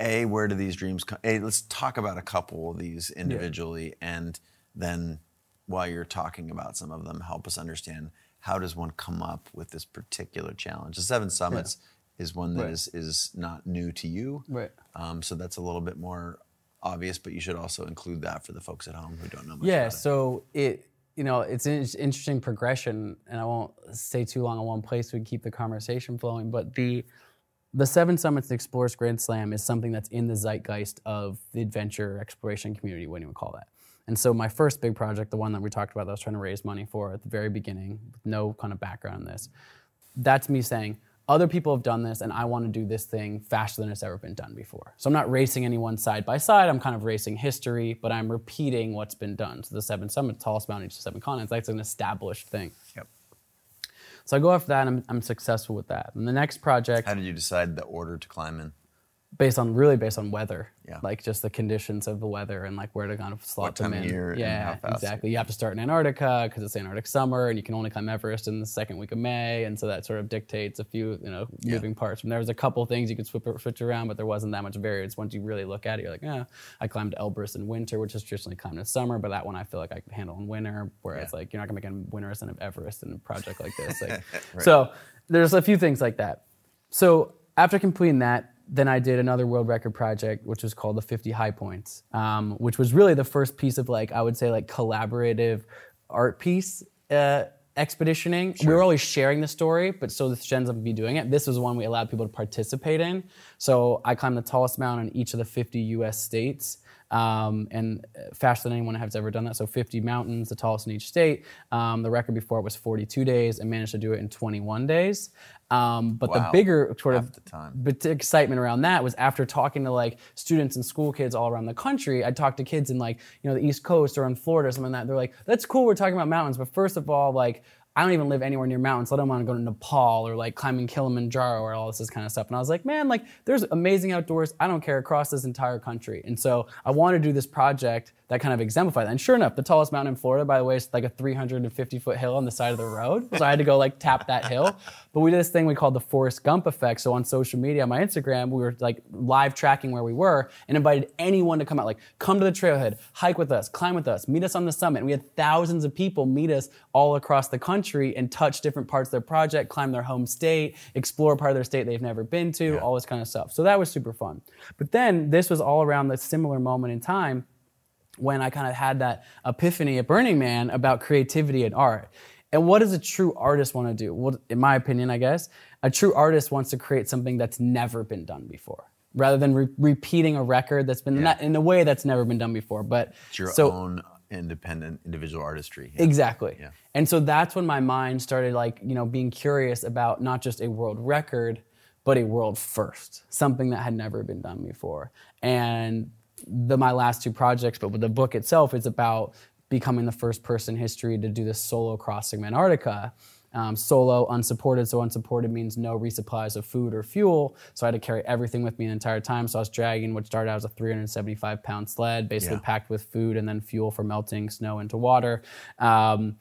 a where do these dreams come? A let's talk about a couple of these individually, yeah. and then while you're talking about some of them, help us understand how does one come up with this particular challenge. The Seven Summits yeah. is one that right. is is not new to you, right? Um, so that's a little bit more obvious, but you should also include that for the folks at home who don't know much. Yeah, so it you know, it's an interesting progression, and I won't stay too long in one place. We keep the conversation flowing. But the the Seven Summits Explorers Grand Slam is something that's in the zeitgeist of the adventure exploration community, what do you call that? And so my first big project, the one that we talked about that I was trying to raise money for at the very beginning, with no kind of background in this, that's me saying, other people have done this and I want to do this thing faster than it's ever been done before. So I'm not racing anyone side by side, I'm kind of racing history, but I'm repeating what's been done. So the seven summits, tallest mountain each of seven continents, that's an established thing. Yep. So I go after that and I'm, I'm successful with that. And the next project. How did you decide the order to climb in? Based on really based on weather. Yeah. Like just the conditions of the weather and like where to kind of slot what them in. Of year yeah, exactly. You have to start in Antarctica because it's Antarctic summer, and you can only climb Everest in the second week of May, and so that sort of dictates a few you know moving yeah. parts. And there was a couple things you could switch, switch around, but there wasn't that much variance. Once you really look at it, you're like, yeah, I climbed Elbrus in winter, which is traditionally climbed in summer, but that one I feel like I could handle in winter. Whereas yeah. like you're not gonna make a winter ascent of Everest in a project like this. Like, right. So there's a few things like that. So after completing that, then I did another world record project, which was called the 50 High Points, um, which was really the first piece of like I would say like collaborative art piece uh, expeditioning. Sure. We were always sharing the story, but so this ends up be doing it. This was one we allowed people to participate in. So I climbed the tallest mountain in each of the 50 U.S. states. Um, and faster than anyone has ever done that. So 50 mountains, the tallest in each state. Um, the record before it was 42 days, and managed to do it in 21 days. Um, but the bigger sort Half of excitement around that was after talking to like students and school kids all around the country. I talked to kids in like you know the East Coast or in Florida or something like that. They're like, "That's cool. We're talking about mountains, but first of all, like." I don't even live anywhere near mountains. Let alone go to Nepal or like climbing Kilimanjaro or all this kind of stuff. And I was like, man, like there's amazing outdoors. I don't care across this entire country. And so I want to do this project that kind of exemplified that. And sure enough, the tallest mountain in Florida, by the way, is like a 350 foot hill on the side of the road. So I had to go like tap that hill. But we did this thing we called the Forrest Gump effect. So on social media, on my Instagram, we were like live tracking where we were and invited anyone to come out, like come to the trailhead, hike with us, climb with us, meet us on the summit. And we had thousands of people meet us all across the country and touch different parts of their project, climb their home state, explore part of their state they've never been to, all this kind of stuff. So that was super fun. But then this was all around the similar moment in time when I kind of had that epiphany at Burning Man about creativity and art. And what does a true artist want to do? Well, in my opinion, I guess, a true artist wants to create something that's never been done before. Rather than re- repeating a record that's been not in a way that's never been done before, but It's your so own independent individual artistry. Yeah. Exactly. Yeah. And so that's when my mind started like, you know, being curious about not just a world record, but a world first, something that had never been done before. And the my last two projects, but with the book itself is about becoming the first person in history to do this solo crossing Antarctica. Um, solo, unsupported. So unsupported means no resupplies of food or fuel. So I had to carry everything with me the entire time. So I was dragging what started out as a 375 pound sled, basically Yeah. packed with food and then fuel for melting snow into water. Um,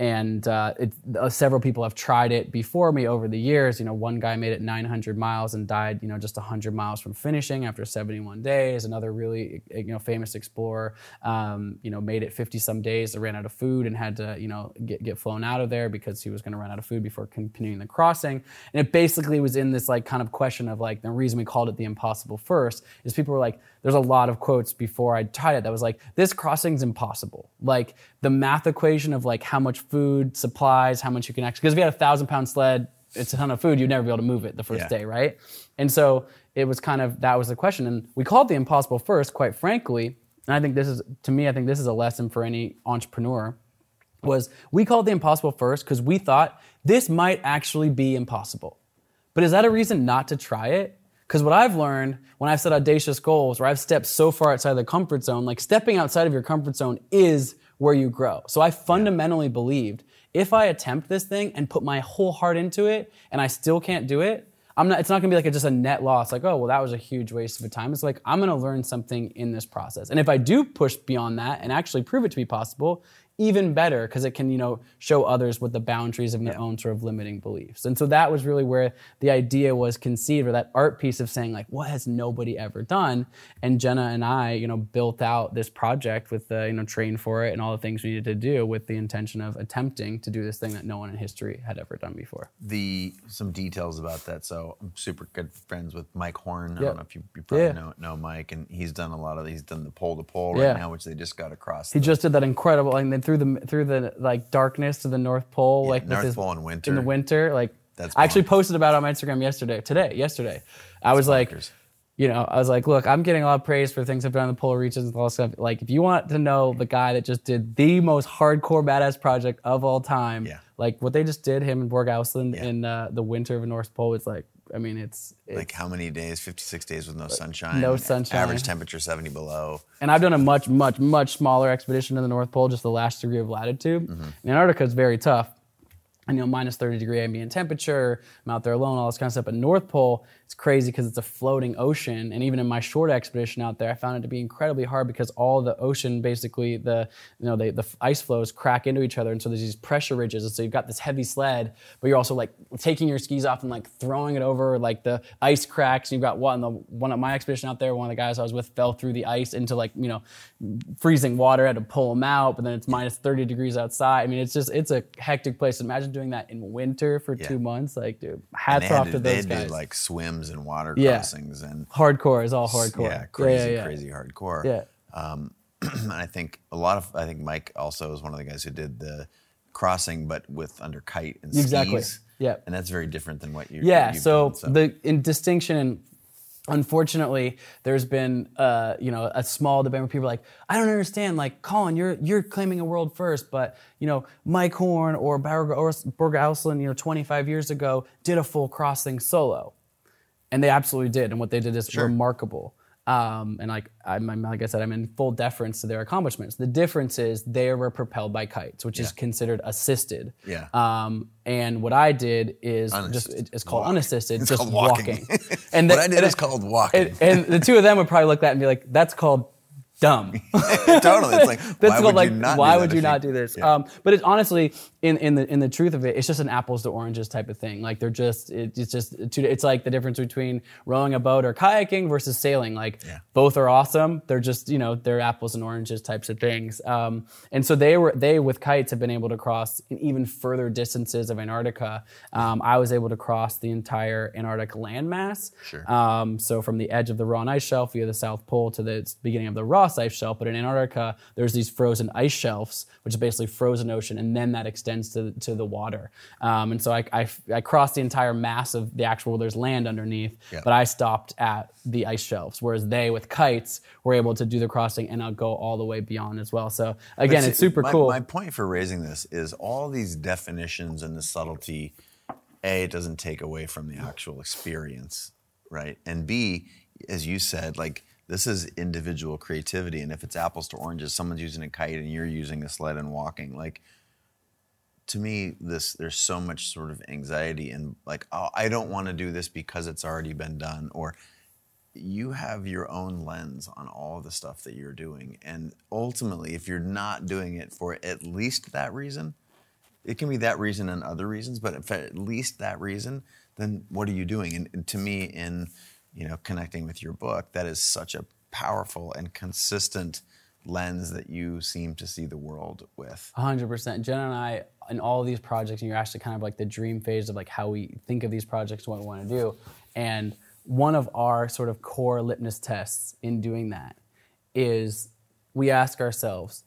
and uh, it, uh, several people have tried it before me over the years. You know, one guy made it 900 miles and died, you know, just 100 miles from finishing after 71 days. Another really, you know, famous explorer, um, you know, made it 50 some days, ran out of food and had to, you know, get, get flown out of there because he was going to run out of food before continuing the crossing. And it basically was in this like kind of question of like the reason we called it the impossible first is people were like, there's a lot of quotes before I tried it that was like, this crossing's impossible. Like the math equation of like how much food, supplies, how much you can actually, because if you had a thousand pound sled, it's a ton of food, you'd never be able to move it the first Yeah. day, right? And so it was kind of, that was the question. And we called the impossible first, quite frankly. And I think this is, to me, I think this is a lesson for any entrepreneur was we called the impossible first because we thought this might actually be impossible. But is that a reason not to try it? Because what I've learned when I've set audacious goals, where I've stepped so far outside of the comfort zone, like stepping outside of your comfort zone is where you grow. So I fundamentally believed if I attempt this thing and put my whole heart into it and I still can't do it, I'm not, it's not gonna be like a, just a net loss, like, oh, well, that was a huge waste of time. It's like, I'm gonna learn something in this process. And if I do push beyond that and actually prove it to be possible, even better because it can you know show others what the boundaries of their own sort of limiting beliefs and so that was really where the idea was conceived or that art piece of saying like what has nobody ever done and jenna and i you know built out this project with the you know train for it and all the things we needed to do with the intention of attempting to do this thing that no one in history had ever done before the some details about that. So I'm super good friends with Mike Horn. I Yeah. don't know if you, you probably Yeah. know know Mike, and he's done a lot of he's done the pole to pole Yeah. right now, which they just got across. he the, just did that incredible then through the through the like darkness to the north pole like with North his- Pole in winter. in the winter like That's i actually posted about it on my instagram yesterday today yesterday i was like you know i was like look i'm getting a lot of praise for things i've done in the polar regions and all this stuff like if you want to know the guy that just did the most hardcore badass project of all time Yeah. like what they just did him and Børge Ousland Yeah. in uh, the winter of the north pole it's like i mean it's, it's like how many days? 56 days with no sunshine. no sunshine. Average temperature 70 below. and I've done a much, much, much smaller expedition to the North Pole, just the last degree of latitude. Mm-hmm. And Antarctica is very tough. And, you know, minus 30 degree ambient temperature, I'm out there alone, all this kind of stuff. But North Pole, it's crazy because it's a floating ocean. And even in my short expedition out there, I found it to be incredibly hard because all the ocean, basically, the you know, they, the ice flows crack into each other. And so there's these pressure ridges. And so you've got this heavy sled, but you're also like taking your skis off and like throwing it over like the ice cracks. And You've got one, the one of my expedition out there, one of the guys I was with fell through the ice into like, you know, freezing water, had to pull him out, but then it's minus 30 degrees outside. I mean, it's just, it's a hectic place. Imagine doing that in winter for Yeah. two months. Like, dude, hats off to, to those guys. like swims and water Yeah. crossings and hardcore is all hardcore. yeah, crazy, yeah, crazy hardcore. Yeah. Um, and I think a lot of I think Mike also is one of the guys who did the crossing, but with under kite and Exactly. skis. Yeah. and that's very different than what you. Yeah. So, done, the in distinction in unfortunately there's been uh, you know a small debate where people are like i don't understand like colin you're you're claiming a world first but you know mike horn or Børge Ousland, you know 25 years ago did a full crossing solo and they absolutely did and what they did is Sure. remarkable um, and like I'm, like I said, I'm in full deference to their accomplishments. The difference is they were propelled by kites, which is considered assisted. Yeah. Um, and what I did is just Unassisted. it's called Walk. unassisted, It's just called walking. And what the- I did and is called walking. and, and the two of them would probably look at that and be like, "That's called dumb." totally. It's like, why would like, you not why do would you not do this? Yeah. Um, but it's honestly, in, in the in the truth of it, it's just an apples to oranges type of thing. Like they're just, it, it's just, two, it's like the difference between rowing a boat or kayaking versus sailing. Like Yeah. both are awesome. They're just, you know, they're apples and oranges types of things. Um, and so they were, they with kites have been able to cross even further distances of Antarctica. Um, I was able to cross the entire Antarctic landmass. Sure. Um, so from the edge of the Ross ice shelf via the South Pole to the beginning of the Ross ice shelf, but in Antarctica, there's these frozen ice shelves, which is basically frozen ocean, and then that extends to, to the water. Um, and so I, I, I crossed the entire mass of the actual, there's land underneath, Yeah. but I stopped at the ice shelves, whereas they, with kites, were able to do the crossing and I'll go all the way beyond as well. So again, But it's super my, cool. My point for raising this is all these definitions and the subtlety. A, it doesn't take away from the actual experience, right? And B, as you said, like this is individual creativity, and if it's apples to oranges, someone's using a kite and you're using a sled and walking, like to me this there's so much sort of anxiety and like oh, i don't want to do this because it's already been done or you have your own lens on all the stuff that you're doing and ultimately if you're not doing it for at least that reason it can be that reason and other reasons but if at least that reason then what are you doing? And, and to me in you know connecting with your book that is such a powerful and consistent lens that you seem to see the world with hundred percent. Jenna and I, in all these projects, and you're actually kind of like the dream phase of like how we think of these projects, what we want to do. And one of our sort of core litmus tests in doing that is we ask ourselves,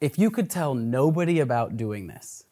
if you could tell nobody about doing this,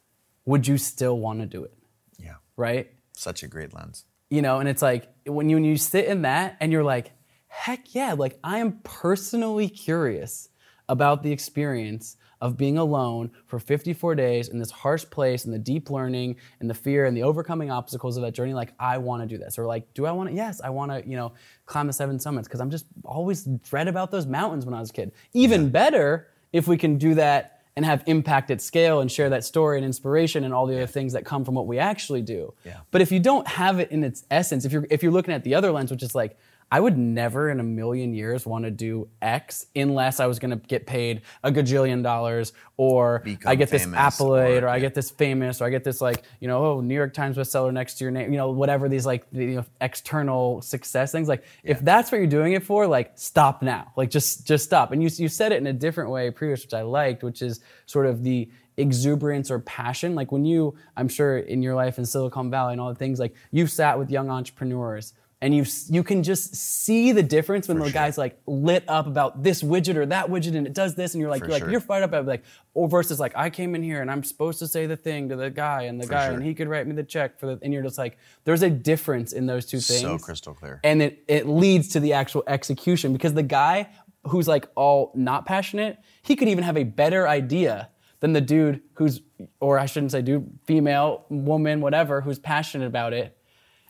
would you still want to do it? yeah Right? such a great lens you know and it's like when you, when you sit in that and you're like heck yeah like i am personally curious about the experience of being alone for 54 days in this harsh place and the deep learning and the fear and the overcoming obstacles of that journey. Like i want to do this or like do i want to yes i want to you know climb the seven summits. Because i'm just always read about those mountains when i was a kid. Even better if we can do that and have impact at scale and share that story and inspiration and all the other things that come from what we actually do. Yeah. But if you don't have it in its essence, if you're if you're looking at the other lens, which is like, I would never in a million years want to do X unless I was going to get paid a gajillion dollars, or Become I get this accolade, or- or, I get this famous, or I get this like you know oh New York Times bestseller next to your name, you know whatever these like the, you know, external success things. Like if that's what you're doing it for, like stop now, like just just stop. And you you said it in a different way previous, which I liked, which is sort of the exuberance or passion. Like when you, I'm sure in your life in Silicon Valley and all the things, like you've sat with young entrepreneurs and you you can just see the difference when the sure. guy's like lit up about this widget or that widget and it does this and you're like For you're like you're fired up about like or versus like I came in here and I'm supposed to say the thing to the guy and the guy sure. and he could write me the check for the and you're just like there's a difference in those two things So crystal clear. and it, it leads to the actual execution because the guy who's like all not passionate he could even have a better idea than the dude who's or i shouldn't say dude female woman whatever who's passionate about it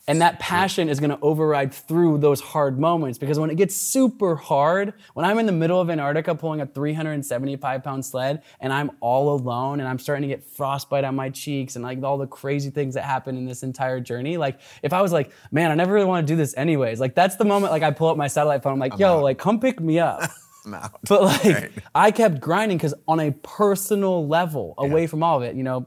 and that passion is going to override through those hard moments because when it gets super hard when i'm in the middle of antarctica pulling a 375 pound sled and i'm all alone and i'm starting to get frostbite on my cheeks and like all the crazy things that happen in this entire journey like if i was like man i never really want to do this anyways like that's the moment like i pull up my satellite phone i'm like yo out. like come pick me up I'm out. but like Right. I kept grinding because on a personal level, away from all of it, you know,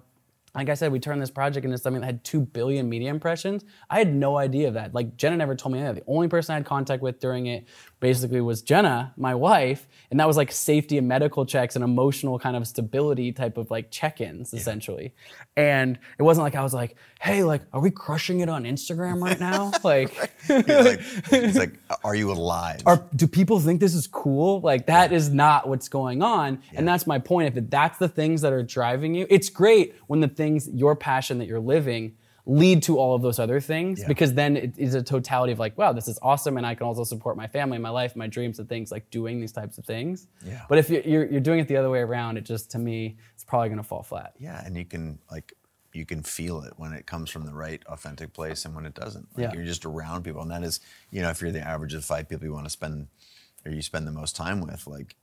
like I said, we turned this project into something that had two billion media impressions. I had no idea of that. Like Jenna never told me that. The only person I had contact with during it basically was Jenna, my wife, and that was like safety and medical checks and emotional kind of stability type of like check-ins essentially. And it wasn't like I was like, hey, like, are we crushing it on Instagram right now? like You're like, it's like, are you alive? are do people think this is cool? Like that is not what's going on, and that's my point. If that's the things that are driving you, it's great when the things your passion that you're living lead to all of those other things Yeah. because then it is a totality of like, wow, this is awesome, and I can also support my family, my life, my dreams, and things like doing these types of things. Yeah. But if you're, you're, you're doing it the other way around, it just to me, it's probably going to fall flat. Yeah, and you can like you can feel it when it comes from the right authentic place and when it doesn't. Like Yeah. you're just around people, and that is, you know, if you're the average of five people you want to spend or you spend the most time with, like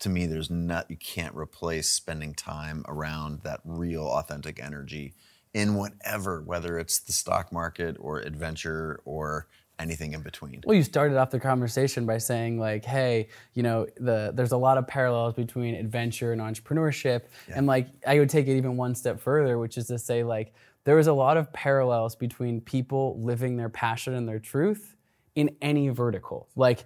to me, there's not you can't replace spending time around that real authentic energy in whatever, whether it's the stock market or adventure or anything in between. Well, you started off the conversation by saying like, "Hey, you know, the there's a lot of parallels between adventure and entrepreneurship." And like, I would take it even one step further, which is to say like, there is a lot of parallels between people living their passion and their truth in any vertical. Like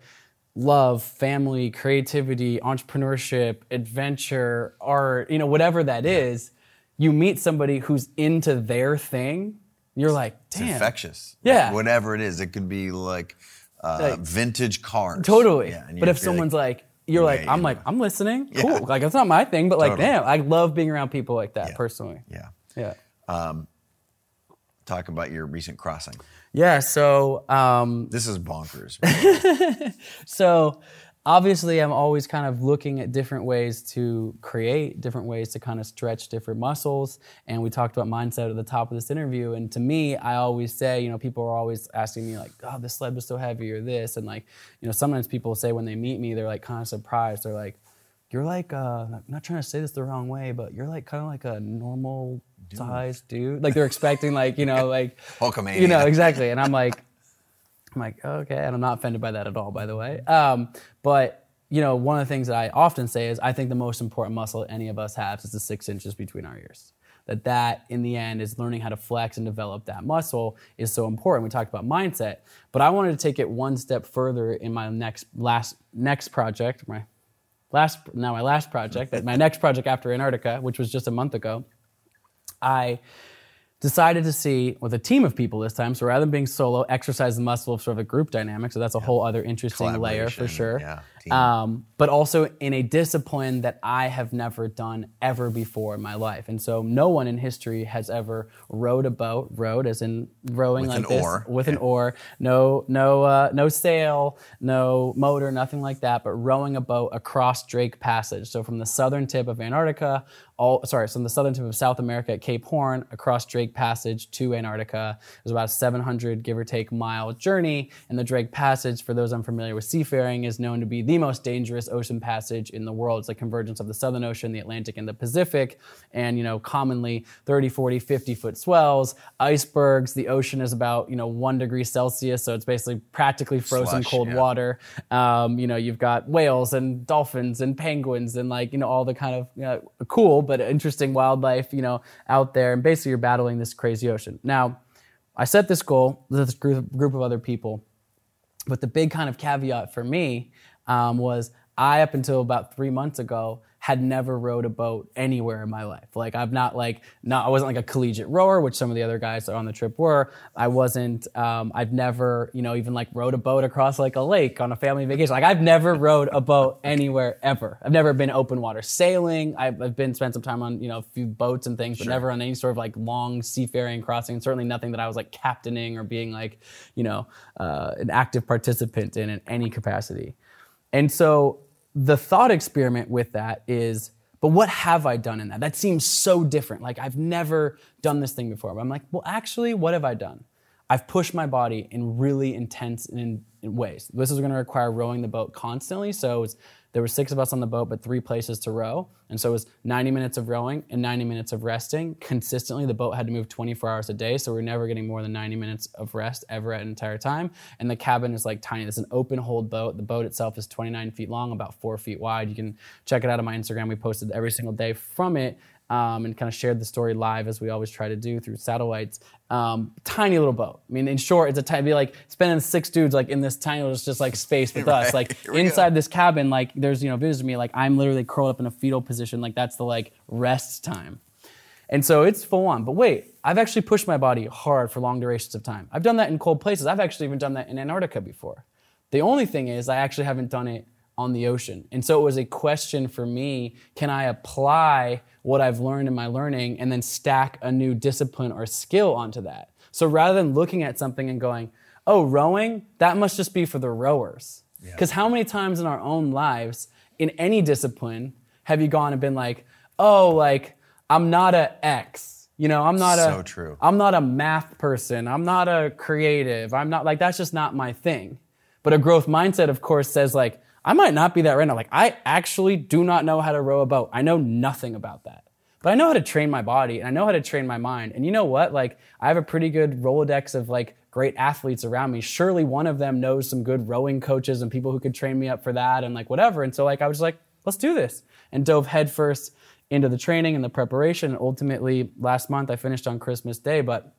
love, family, creativity, entrepreneurship, adventure, art, you know, whatever that is, you meet somebody who's into their thing, you're like, It's "Damn." infectious. Yeah. Whatever it is, it could be like, uh, Like- vintage cars. Totally. Yeah, but if someone's like, you're like, I'm like. I'm listening. Yeah. Cool. Like that's not my thing, but like, Totally. damn, I love being around people like that Yeah. personally. yeah, Yeah. talk about your recent crossing. Yeah. So, um, This is bonkers. so obviously, I'm always kind of looking at different ways to create, different ways to kind of stretch different muscles. And we talked about mindset at the top of this interview. And to me, I always say, you know, people are always asking me like, "Oh, this sled was so heavy," or this, and like, you know, sometimes people say when they meet me, they're like kind of surprised. They're like, "You're like, uh, I'm not trying to say this the wrong way, but you're like kind of like a normal." sized dude like they're expecting like you know like Hulkamania. you know exactly and i'm like I'm like, okay, and I'm not offended by that at all, by the way. Um, but you know, one of the things that I often say is I think the most important muscle any of us have is the six inches between our ears. That that in the end is learning how to flex and develop that muscle is so important. We talked about mindset, but I wanted to take it one step further in my next last next project, my last now my last project, my next project after Antarctica, which was just a month ago. I decided to see with a team of people this time. So rather than being solo, exercise the muscle of sort of a group dynamic. So that's a whole other interesting layer for sure. yeah, team. Um, but also in a discipline that I have never done ever before in my life. And so no one in history has ever rowed a boat, rowed as in rowing With like an this oar, with an oar, no no uh, no sail, no motor, nothing like that, but rowing a boat across Drake Passage. So from the southern tip of Antarctica, all sorry, from the southern tip of South America at Cape Horn across Drake Passage to Antarctica. It was about a 700 give or take mile journey. And the Drake Passage, for those unfamiliar with seafaring, is known to be the most dangerous ocean passage in the world. It's the convergence of the Southern Ocean, the Atlantic, and the Pacific. And you know, commonly 30, 40, 50 foot swells, icebergs. The ocean is about you know one degree Celsius, so it's basically practically frozen Slush, cold yeah. water. Um, you know, you've got whales and dolphins and penguins and like you know all the kind of you know, cool but interesting wildlife you know out there. And basically, you're battling this crazy ocean. Now, I set this goal with this group group of other people. But the big kind of caveat for me um, was I, up until about three months ago, had never rowed a boat anywhere in my life. Like I've not like not I wasn't like a collegiate rower, which some of the other guys that are on the trip were. I wasn't. Um, I've never you know even like rowed a boat across like a lake on a family vacation. Like I've never rowed a boat anywhere ever. I've never been open water sailing. I've, I've been spent some time on you know a few boats and things, but never on any sort of like long seafaring crossing. And certainly nothing that I was like captaining or being like you know uh, an active participant in in any capacity. And so the thought experiment with that is, but what have I done in that? That seems so different. Like I've never done this thing before. But I'm like, well, actually, what have I done? I've pushed my body in really intense in, in ways. This is going to require rowing the boat constantly. So it was, there were six of us on the boat, but three places to row. And so it was 90 minutes of rowing and 90 minutes of resting. Consistently, the boat had to move 24 hours a day. So we're never getting more than 90 minutes of rest ever at an entire time. And the cabin is like tiny. It's an open hold boat. The boat itself is 29 feet long, about four feet wide. You can check it out on my Instagram. We posted every single day from it um, and kind of shared the story live as we always try to do through satellites. Um, tiny little boat. I mean, in short, it's a tiny, be like spending six dudes like in this tiny little just like space with us. Like we go. inside this cabin, like there's you know videos of me like I'm literally curled up in a fetal position. Like that's the like rest time. And so it's full on. But wait, I've actually pushed my body hard for long durations of time. I've done that in cold places. I've actually even done that in Antarctica before. The only thing is, I actually haven't done it on the ocean. And so it was a question for me can I apply what I've learned in my learning and then stack a new discipline or skill onto that. So rather than looking at something and going, oh, rowing, that must just be for the rowers. Because yeah. how many times in our own lives, in any discipline, have you gone and been like, oh, like, I'm not a X. You know, I'm not so a true. I'm not a math person. I'm not a creative. I'm not like that's just not my thing. But a growth mindset, of course, says like, I might not be that right now. Like, I actually do not know how to row a boat. I know nothing about that. But I know how to train my body and I know how to train my mind. And you know what? Like, I have a pretty good Rolodex of like great athletes around me. Surely one of them knows some good rowing coaches and people who could train me up for that and like whatever. And so, like, I was like, let's do this and dove headfirst into the training and the preparation. And ultimately, last month I finished on Christmas Day, but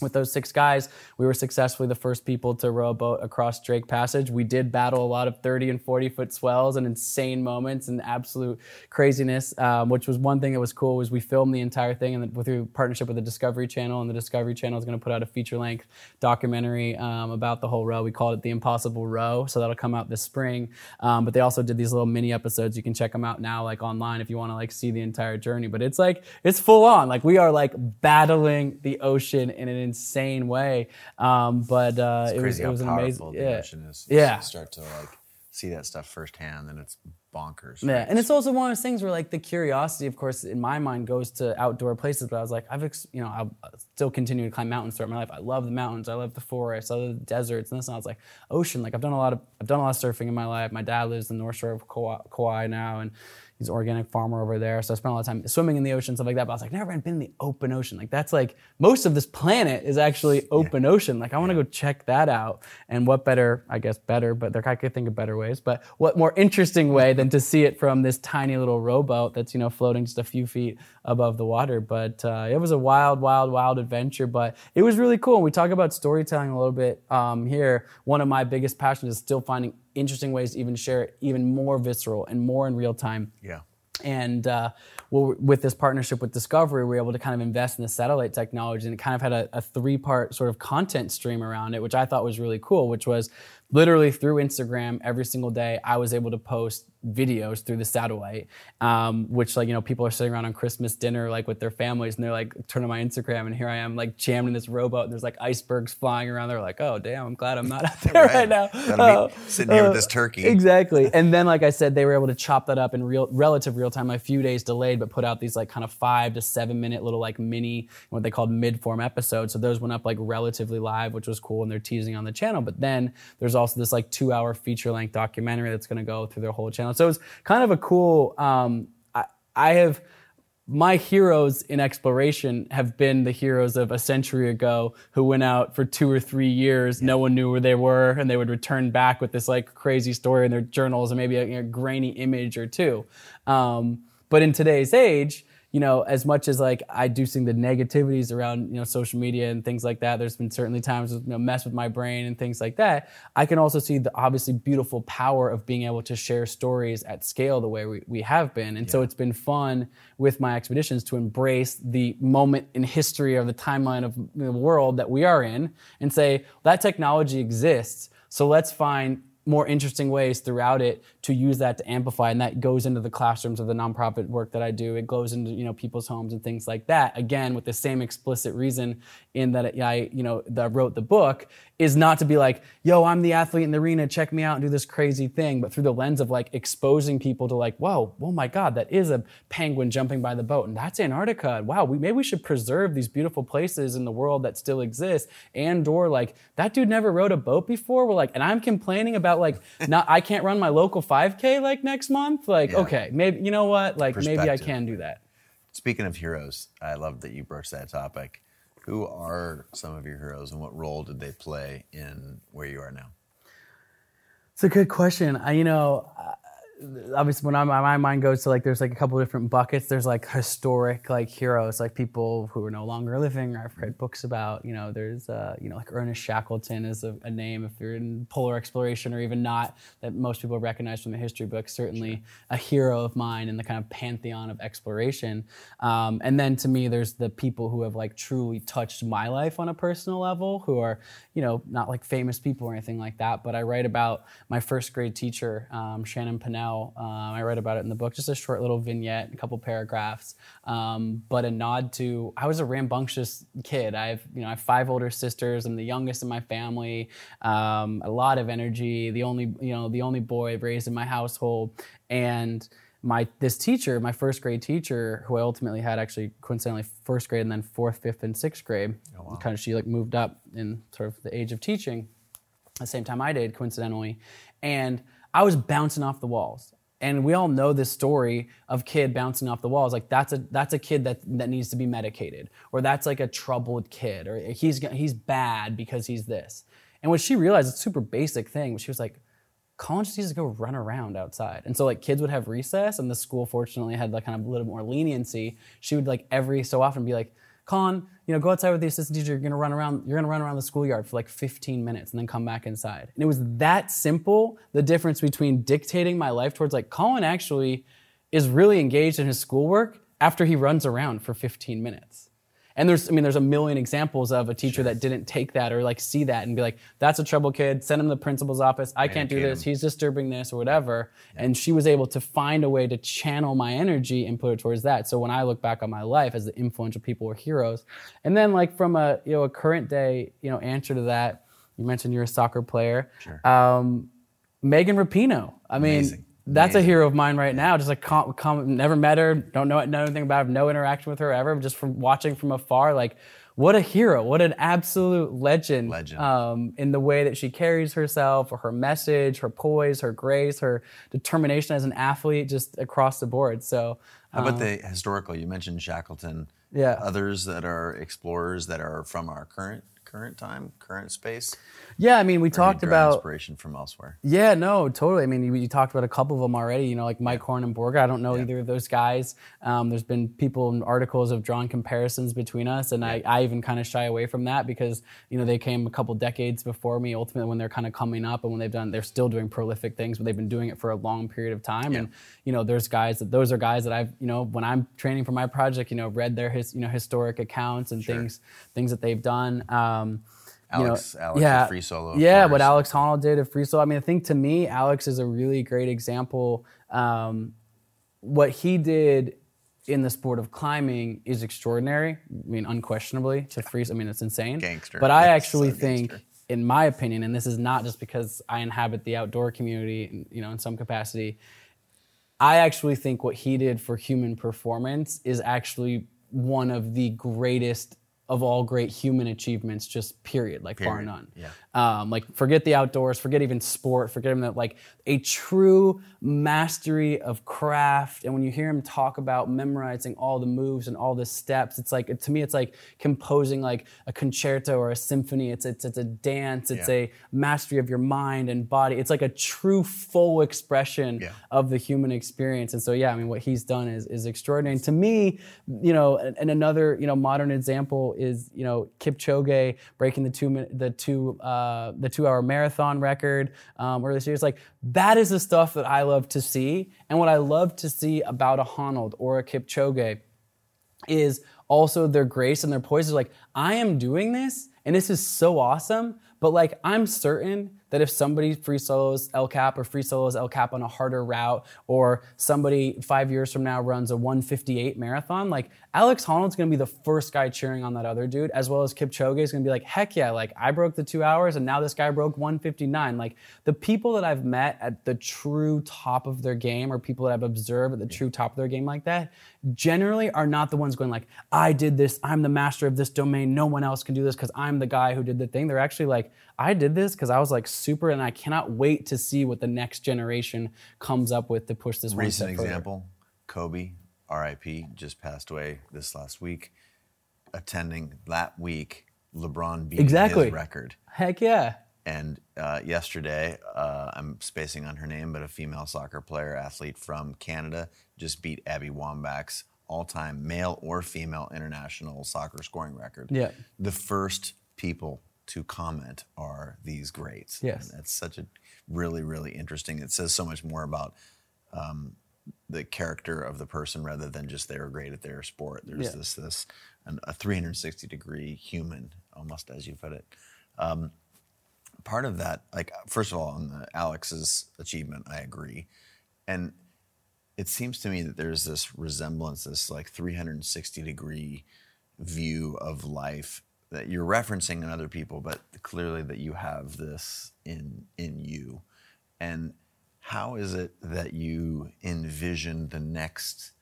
with those six guys, we were successfully the first people to row a boat across Drake Passage. We did battle a lot of 30 and 40 foot swells and insane moments and absolute craziness, um, which was one thing that was cool was we filmed the entire thing and through partnership with the Discovery Channel, and the Discovery Channel is going to put out a feature length documentary um, about the whole row. We called it The Impossible Row, so that'll come out this spring. Um, but they also did these little mini episodes. You can check them out now, like online, if you want to like see the entire journey. But it's like it's full on. Like we are like battling the ocean in an insane way. Um, but uh, it was, it was an amazing. yeah. Is. Yeah. start to like see that stuff firsthand, and it's bonkers. Right? Yeah, and it's also one of those things where like the curiosity, of course, in my mind goes to outdoor places. But I was like, I've you know, I'll still continue to climb mountains throughout my life. I love the mountains. I love the forests. I love the deserts. And this, and I was like, ocean. Like I've done a lot of I've done a lot of surfing in my life. My dad lives in the North Shore of Kauai, Kauai now, and he's an organic farmer over there. So I spent a lot of time swimming in the ocean, stuff like that. But I was like, never been in the open ocean. Like that's like most of this planet is actually open yeah. ocean. Like I want to yeah. go check that out. And what better, I guess better, but there I could think of better ways. But what more interesting way than to see it from this tiny little rowboat that's you know floating just a few feet above the water. But uh, it was a wild, wild, wild adventure. But it was really cool. And we talk about storytelling a little bit um, here. One of my biggest passions is still finding interesting ways to even share it even more visceral and more in real time. Yeah. And uh, well, with this partnership with Discovery, we were able to kind of invest in the satellite technology, and it kind of had a, a three-part sort of content stream around it, which I thought was really cool. Which was literally through Instagram every single day, I was able to post videos through the satellite, um, which like you know people are sitting around on Christmas dinner like with their families, and they're like turn on my Instagram, and here I am like jammed in this rowboat, and there's like icebergs flying around. They're like, oh damn, I'm glad I'm not out there right, right now. Uh, sitting here uh, with this turkey. Exactly, and then like I said, they were able to chop that up in real relative real time, a few days delayed, but put out these like kind of five to seven minute little like mini what they called mid form episodes. So those went up like relatively live, which was cool, and they're teasing on the channel. But then there's also this like two hour feature length documentary that's going to go through their whole channel. So it's kind of a cool. Um, I, I have my heroes in exploration have been the heroes of a century ago who went out for two or three years. No one knew where they were, and they would return back with this like crazy story in their journals and maybe a, a grainy image or two. Um, but in today's age, you know, as much as like I do see the negativities around, you know, social media and things like that, there's been certainly times you know, mess with my brain and things like that. I can also see the obviously beautiful power of being able to share stories at scale the way we, we have been. And yeah. so it's been fun with my expeditions to embrace the moment in history or the timeline of the world that we are in and say, that technology exists. So let's find more interesting ways throughout it to use that to amplify and that goes into the classrooms of the nonprofit work that I do. It goes into you know people's homes and things like that again with the same explicit reason in that I you know that wrote the book is not to be like yo I'm the athlete in the arena check me out and do this crazy thing but through the lens of like exposing people to like whoa oh my god that is a penguin jumping by the boat and that's Antarctica wow we maybe we should preserve these beautiful places in the world that still exist and or like that dude never rode a boat before we're like and I'm complaining about like not I can't run my local 5K like next month. Like, yeah. okay, maybe you know what? Like maybe I can do that. Speaking of heroes, I love that you broached that topic. Who are some of your heroes and what role did they play in where you are now? It's a good question. I, you know, obviously when I'm, my mind goes to like there's like a couple different buckets there's like historic like heroes like people who are no longer living or i've read books about you know there's uh, you know like ernest shackleton is a, a, name if you're in polar exploration or even not that most people recognize from the history books certainly sure. a hero of mine in the kind of pantheon of exploration um, and then to me there's the people who have like truly touched my life on a personal level who are you know not like famous people or anything like that but i write about my first grade teacher um, shannon Pinnell now. Um, I write about it in the book, just a short little vignette, a couple paragraphs, um, but a nod to I was a rambunctious kid. I have you know I have five older sisters. I'm the youngest in my family. Um, a lot of energy. The only you know the only boy raised in my household, and my this teacher, my first grade teacher, who I ultimately had actually coincidentally first grade and then fourth, fifth, and sixth grade. Oh, wow. Kind of she like moved up in sort of the age of teaching, the same time I did coincidentally, and I was bouncing off the walls. And we all know this story of kid bouncing off the walls. Like that's a that's a kid that that needs to be medicated, or that's like a troubled kid, or he's he's bad because he's this. And what she realized, it's a super basic thing, she was like, Colin just needs to go run around outside. And so like kids would have recess and the school fortunately had like kind of a little more leniency. She would like every so often be like, Colin, you know, go outside with the assistant teacher, you're gonna run around, you're gonna run around the schoolyard for like 15 minutes and then come back inside. And it was that simple, the difference between dictating my life towards like Colin actually is really engaged in his schoolwork after he runs around for 15 minutes. And there's, I mean, there's a million examples of a teacher sure. that didn't take that or like see that and be like, that's a trouble kid, send him to the principal's office. I can't do this. Him. He's disturbing this or whatever. Yeah. And she was able to find a way to channel my energy and put it towards that. So when I look back on my life as the influential people or heroes. And then like from a, you know, a current day, you know, answer to that, you mentioned you're a soccer player. Sure. Um, Megan Rapinoe. I mean, Amazing that's a hero of mine right now. Just like com- com- never met her, don't know, know anything about her, no interaction with her ever. Just from watching from afar, like what a hero, what an absolute legend, legend. Um, in the way that she carries herself, or her message, her poise, her grace, her determination as an athlete, just across the board. So, how about um, the historical? You mentioned Shackleton. Yeah. Others that are explorers that are from our current current time, current space? Yeah, I mean, we talked about inspiration from elsewhere. Yeah, no, totally. I mean, you, you, talked about a couple of them already. You know, like Mike yeah. Horn and Børge. I don't know yeah. either of those guys. Um, there's been people and articles have drawn comparisons between us, and yeah. I, I even kind of shy away from that because you know they came a couple decades before me. Ultimately, when they're kind of coming up and when they've done, they're still doing prolific things, but they've been doing it for a long period of time. And you know, there's guys that those are guys that I've you know when I'm training for my project, you know, read their his you know historic accounts and sure. things things that they've done. Um, Alex, you know, Alex yeah, free solo. Yeah, what Alex Honnold did at free solo. I mean, I think to me, Alex is a really great example. Um, what he did in the sport of climbing is extraordinary. I mean, unquestionably, to freeze—I mean, it's insane. Gangster. But I actually so think, gangster. in my opinion, and this is not just because I inhabit the outdoor community, you know, in some capacity. I actually think what he did for human performance is actually one of the greatest of all great human achievements, just period, like period. bar none. Yeah. Um, like forget the outdoors, forget even sport, forget even that like a true mastery of craft. And when you hear him talk about memorizing all the moves and all the steps, it's like to me, it's like composing like a concerto or a symphony. It's it's, it's a dance. It's yeah. a mastery of your mind and body. It's like a true full expression yeah. of the human experience. And so yeah, I mean, what he's done is is extraordinary. And to me, you know, and, and another you know modern example is you know Kipchoge breaking the two the two. Uh, the two hour marathon record um, earlier this year. It's like that is the stuff that I love to see. And what I love to see about a Honnold or a Kipchoge is also their grace and their poise. Is like, I am doing this and this is so awesome, but like I'm certain that if somebody free solos El Cap or free solos El Cap on a harder route, or somebody five years from now runs a 158 marathon, like Alex Honnold's gonna be the first guy cheering on that other dude, as well as Kipchoge is gonna be like, heck yeah, like I broke the two hours and now this guy broke 159. Like the people that I've met at the true top of their game or people that I've observed at the true top of their game like that, generally are not the ones going like, I did this, I'm the master of this domain, no one else can do this because I'm the guy who did the thing. They're actually like, I did this because I was like super, and I cannot wait to see what the next generation comes up with to push this. Recent example: Kobe, R.I.P., just passed away this last week. Attending that week, LeBron beat exactly. his record. Heck yeah! And uh, yesterday, uh, I'm spacing on her name, but a female soccer player athlete from Canada just beat Abby Wambach's all-time male or female international soccer scoring record. Yeah. The first people to comment are these greats. Yes. And that's such a really, really interesting. It says so much more about um, the character of the person rather than just they're great at their sport. There's yeah. this, this, an, a 360 degree human, almost as you put it. Um, part of that, like, first of all, on the Alex's achievement, I agree. And it seems to me that there's this resemblance, this like 360 degree view of life that you're referencing in other people, but clearly that you have this in in you. And how is it that you envision the next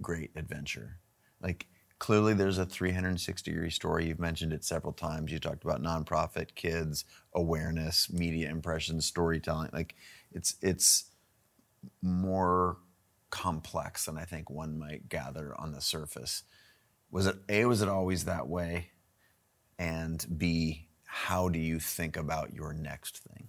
great adventure? Like clearly there's a 360 degree story. You've mentioned it several times. You talked about nonprofit, kids, awareness, media impressions, storytelling. Like it's it's more complex than I think one might gather on the surface. Was it A, was it always that way? And B, how do you think about your next thing?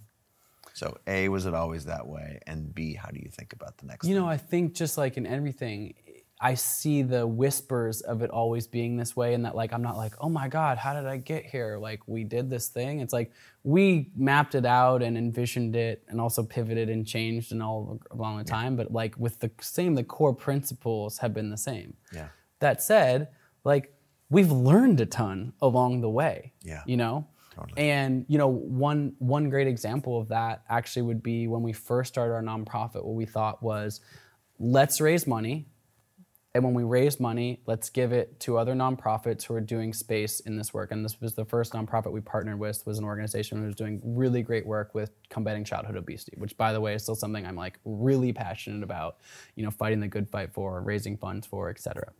So A, was it always that way? And B, how do you think about the next You thing? know, I think just like in everything, I see the whispers of it always being this way, and that like I'm not like, oh my God, how did I get here? Like we did this thing. It's like we mapped it out and envisioned it, and also pivoted and changed and all along the time. But like with the same, the core principles have been the same. Yeah. That said, like we've learned a ton along the way. Yeah. You know? Totally. And you know, one one great example of that actually would be when we first started our nonprofit, what we thought was let's raise money. And when we raise money, let's give it to other nonprofits who are doing space in this work. And this was the first nonprofit we partnered with was an organization who was doing really great work with combating childhood obesity, which by the way is still something I'm like really passionate about, you know, fighting the good fight for, raising funds for, et cetera.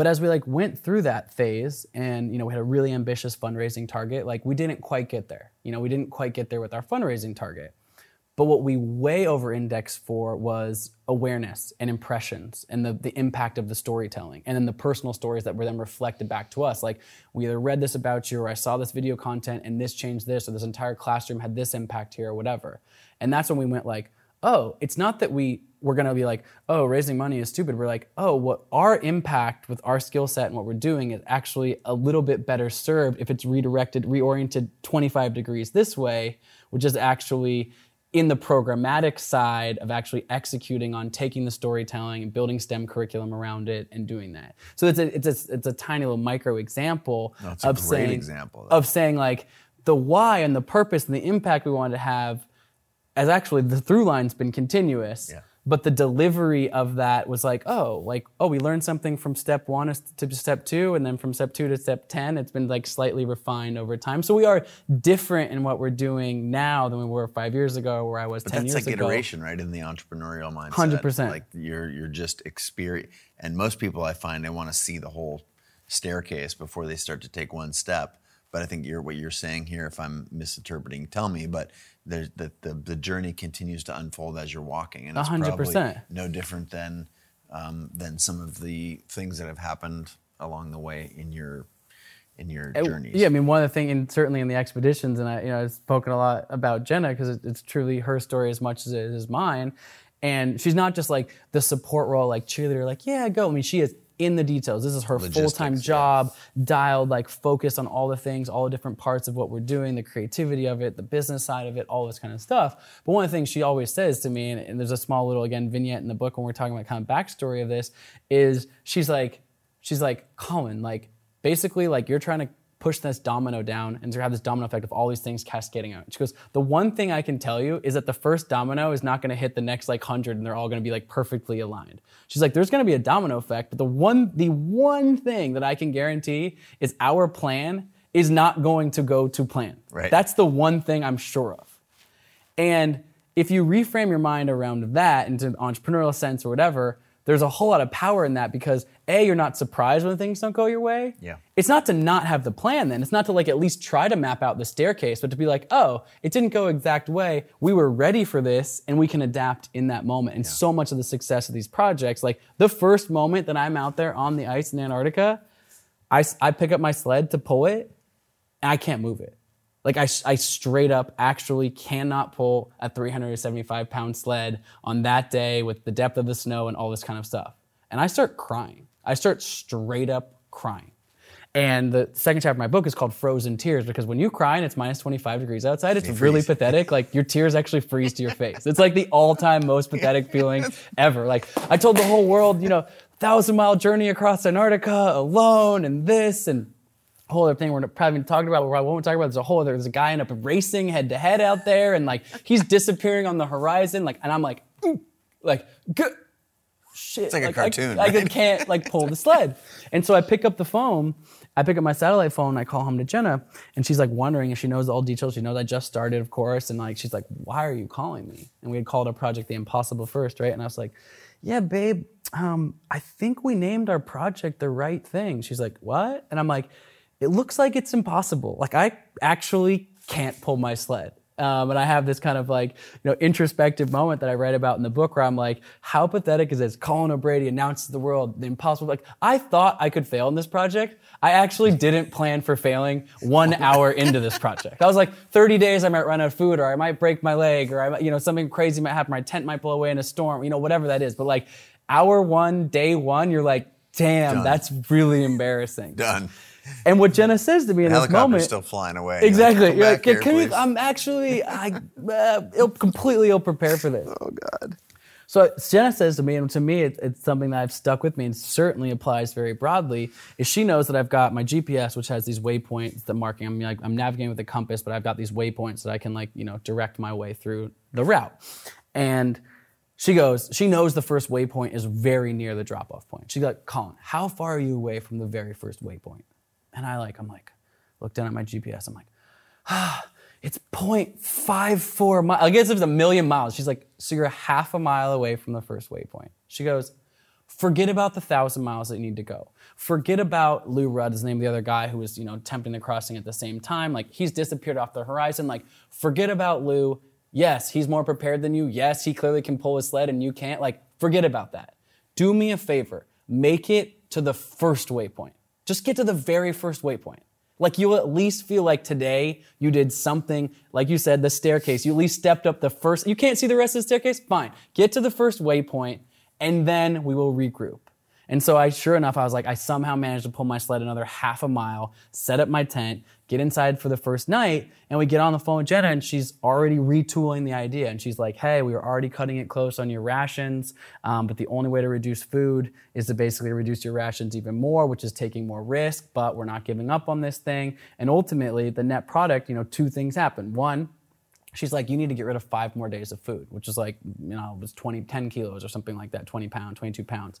But as we like went through that phase and you know we had a really ambitious fundraising target, like we didn't quite get there. You know, we didn't quite get there with our fundraising target. But what we way over indexed for was awareness and impressions and the, the impact of the storytelling and then the personal stories that were then reflected back to us. Like we either read this about you or I saw this video content and this changed this or this entire classroom had this impact here or whatever. And that's when we went like, oh, it's not that we we're gonna be like, oh, raising money is stupid. We're like, oh, what our impact with our skill set and what we're doing is actually a little bit better served if it's redirected, reoriented 25 degrees this way, which is actually in the programmatic side of actually executing on taking the storytelling and building STEM curriculum around it and doing that. So it's a it's a, it's a tiny little micro example No, of saying example, of saying like the why and the purpose and the impact we wanted to have as actually the through line's been continuous. Yeah. But the delivery of that was like, oh, like, oh, we learned something from step one to step two, and then from step two to step 10. It's been like slightly refined over time. So we are different in what we're doing now than we were five years ago, where I was But 10 that's years like ago. That's like iteration, right? In the entrepreneurial mindset. 100%. Like you're you're just experience and most people I find they want to see the whole staircase before they start to take one step. But I think you're what you're saying here, if I'm misinterpreting, tell me, but there's the, the the journey continues to unfold as you're walking. And it's 100%. probably no different than um, than some of the things that have happened along the way in your in your journeys. Yeah, I mean, one of the things, and certainly in the expeditions, and I, you know, I've spoken a lot about Jenna because it, it's truly her story as much as it is mine. And she's not just like the support role, like cheerleader, like yeah, go. I mean, she is in the details. This is her full time yeah. job, dialed, like focused on all the things, all the different parts of what we're doing, the creativity of it, the business side of it, all this kind of stuff. But one of the things she always says to me, and, and there's a small little again vignette in the book when we're talking about kind of backstory of this, is she's like, she's like, Colin, like basically like you're trying to push this domino down and to have this domino effect of all these things cascading out. She goes, the one thing I can tell you is that the first domino is not going to hit the next like hundred and they're all going to be like perfectly aligned. She's like, there's going to be a domino effect, but the one, the one thing that I can guarantee is our plan is not going to go to plan. Right. That's the one thing I'm sure of. And if you reframe your mind around that into entrepreneurial sense or whatever, there's a whole lot of power in that because A, you're not surprised when things don't go your way. Yeah. It's not to not have the plan then. It's not to like at least try to map out the staircase, but to be like, oh, it didn't go exact way. We were ready for this and we can adapt in that moment. And so much of the success of these projects, like the first moment that I'm out there on the ice in Antarctica, i, I pick up my sled to pull it and I can't move it. Like I, I straight up actually cannot pull a 375 pound sled on that day with the depth of the snow and all this kind of stuff. And I start crying. I start straight up crying. And the second chapter of my book is called Frozen Tears because when you cry and it's minus 25 degrees outside, it's really pathetic. Like your tears actually freeze to your face. It's like the all time most pathetic feeling ever. Like I told the whole world, you know, thousand mile journey across Antarctica alone and this and whole other thing we're probably even talking about, what we won't talk about, there's a whole other, there's a guy end up racing head to head out there and like he's disappearing on the horizon. Like, and I'm like "Ooh," like good shit. It's like a cartoon, I, I right? can't like pull the sled. And so I pick up the phone. I pick up my satellite phone. I call home to Jenna, and she's like wondering, if she knows all details. She knows I just started, of course, and like she's like, "Why are you calling me?" And we had called our project the Impossible First, right? And I was like, "Yeah, babe, um, I think we named our project the right thing." She's like, "What?" And I'm like, "It looks like it's impossible. Like I actually can't pull my sled." Um, and I have this kind of like, you know, introspective moment that I write about in the book where I'm like, how pathetic is this? Colin O'Brady announces the world the impossible. Like, I thought I could fail in this project. I actually didn't plan for failing one hour into this project. I was like, 30 days I might run out of food, or I might break my leg, or I might, you know, something crazy might happen. My tent might blow away in a storm, you know, whatever that is. But like, hour one, day one, you're like, damn, Done. that's really embarrassing. Done. And what Jenna says to me in this moment, still flying away. Exactly. Like, here, can you. I'm actually, I, uh, ill, completely ill prepared for this. oh God. So Jenna says to me, and to me, it's, it's something that I've stuck with me and certainly applies very broadly. Is she knows that I've got my GPS, which has these waypoints that marking. I'm like I'm navigating with a compass, but I've got these waypoints that I can like you know direct my way through the route. And she goes, she knows the first waypoint is very near the drop off point. She's like, Colin, how far are you away from the very first waypoint? And I like, I'm like, look down at my GPS. I'm like, ah, it's 0.54 miles. I guess it's a million miles. She's like, so you're half a mile away from the first waypoint. She goes, forget about the thousand miles that you need to go. Forget about Lou Rudd, is the name the other guy who was, you know, attempting the crossing at the same time. Like he's disappeared off the horizon. Like, forget about Lou. Yes, he's more prepared than you. Yes, he clearly can pull his sled and you can't. Like, forget about that. Do me a favor. Make it to the first waypoint. Just get to the very first waypoint. Like you'll at least feel like today you did something, like you said, the staircase. You at least stepped up the first. You can't see the rest of the staircase? Fine. Get to the first waypoint and then we will regroup. And so I, sure enough, I was like, I somehow managed to pull my sled another half a mile, set up my tent, get inside for the first night, and we get on the phone with Jenna, and she's already retooling the idea. And she's like, Hey, we were already cutting it close on your rations, um, but the only way to reduce food is to basically reduce your rations even more, which is taking more risk. But we're not giving up on this thing. And ultimately, the net product, you know, two things happen. One, she's like, you need to get rid of five more days of food, which is like, you know, it was 20, 10 kilos or something like that, 20 pounds, 22 pounds.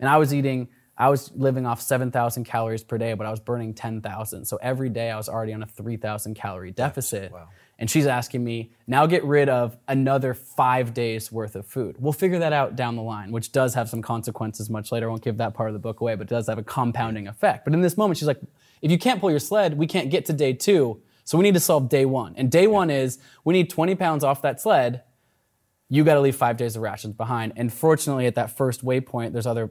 And I was eating, I was living off 7,000 calories per day, but I was burning 10,000. So every day I was already on a 3,000 calorie deficit. wow. And she's asking me, now get rid of another five days worth of food. We'll figure that out down the line, which does have some consequences much later. I won't give that part of the book away, but it does have a compounding effect. But in this moment, she's like, if you can't pull your sled, we can't get to day two. So we need to solve day one. And day one is we need 20 pounds off that sled. You got to leave five days of rations behind. And fortunately, at that first waypoint, there's other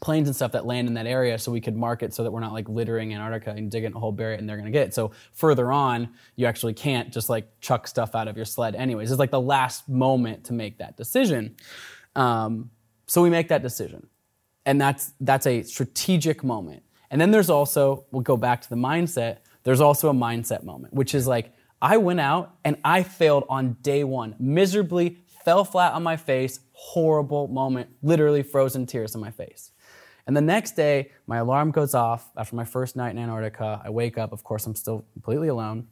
planes and stuff that land in that area so we could mark it so that we're not like littering Antarctica and digging a hole, bury it, and they're gonna get it. So further on, you actually can't just like chuck stuff out of your sled anyways. It's like the last moment to make that decision. Um, so we make that decision. And that's that's a strategic moment. And then there's also, we'll go back to the mindset, there's also a mindset moment, which is like, I went out and I failed on day one, miserably, fell flat on my face, horrible moment, literally frozen tears on my face. And the next day, my alarm goes off after my first night in Antarctica. I wake up, of course, I'm still completely alone.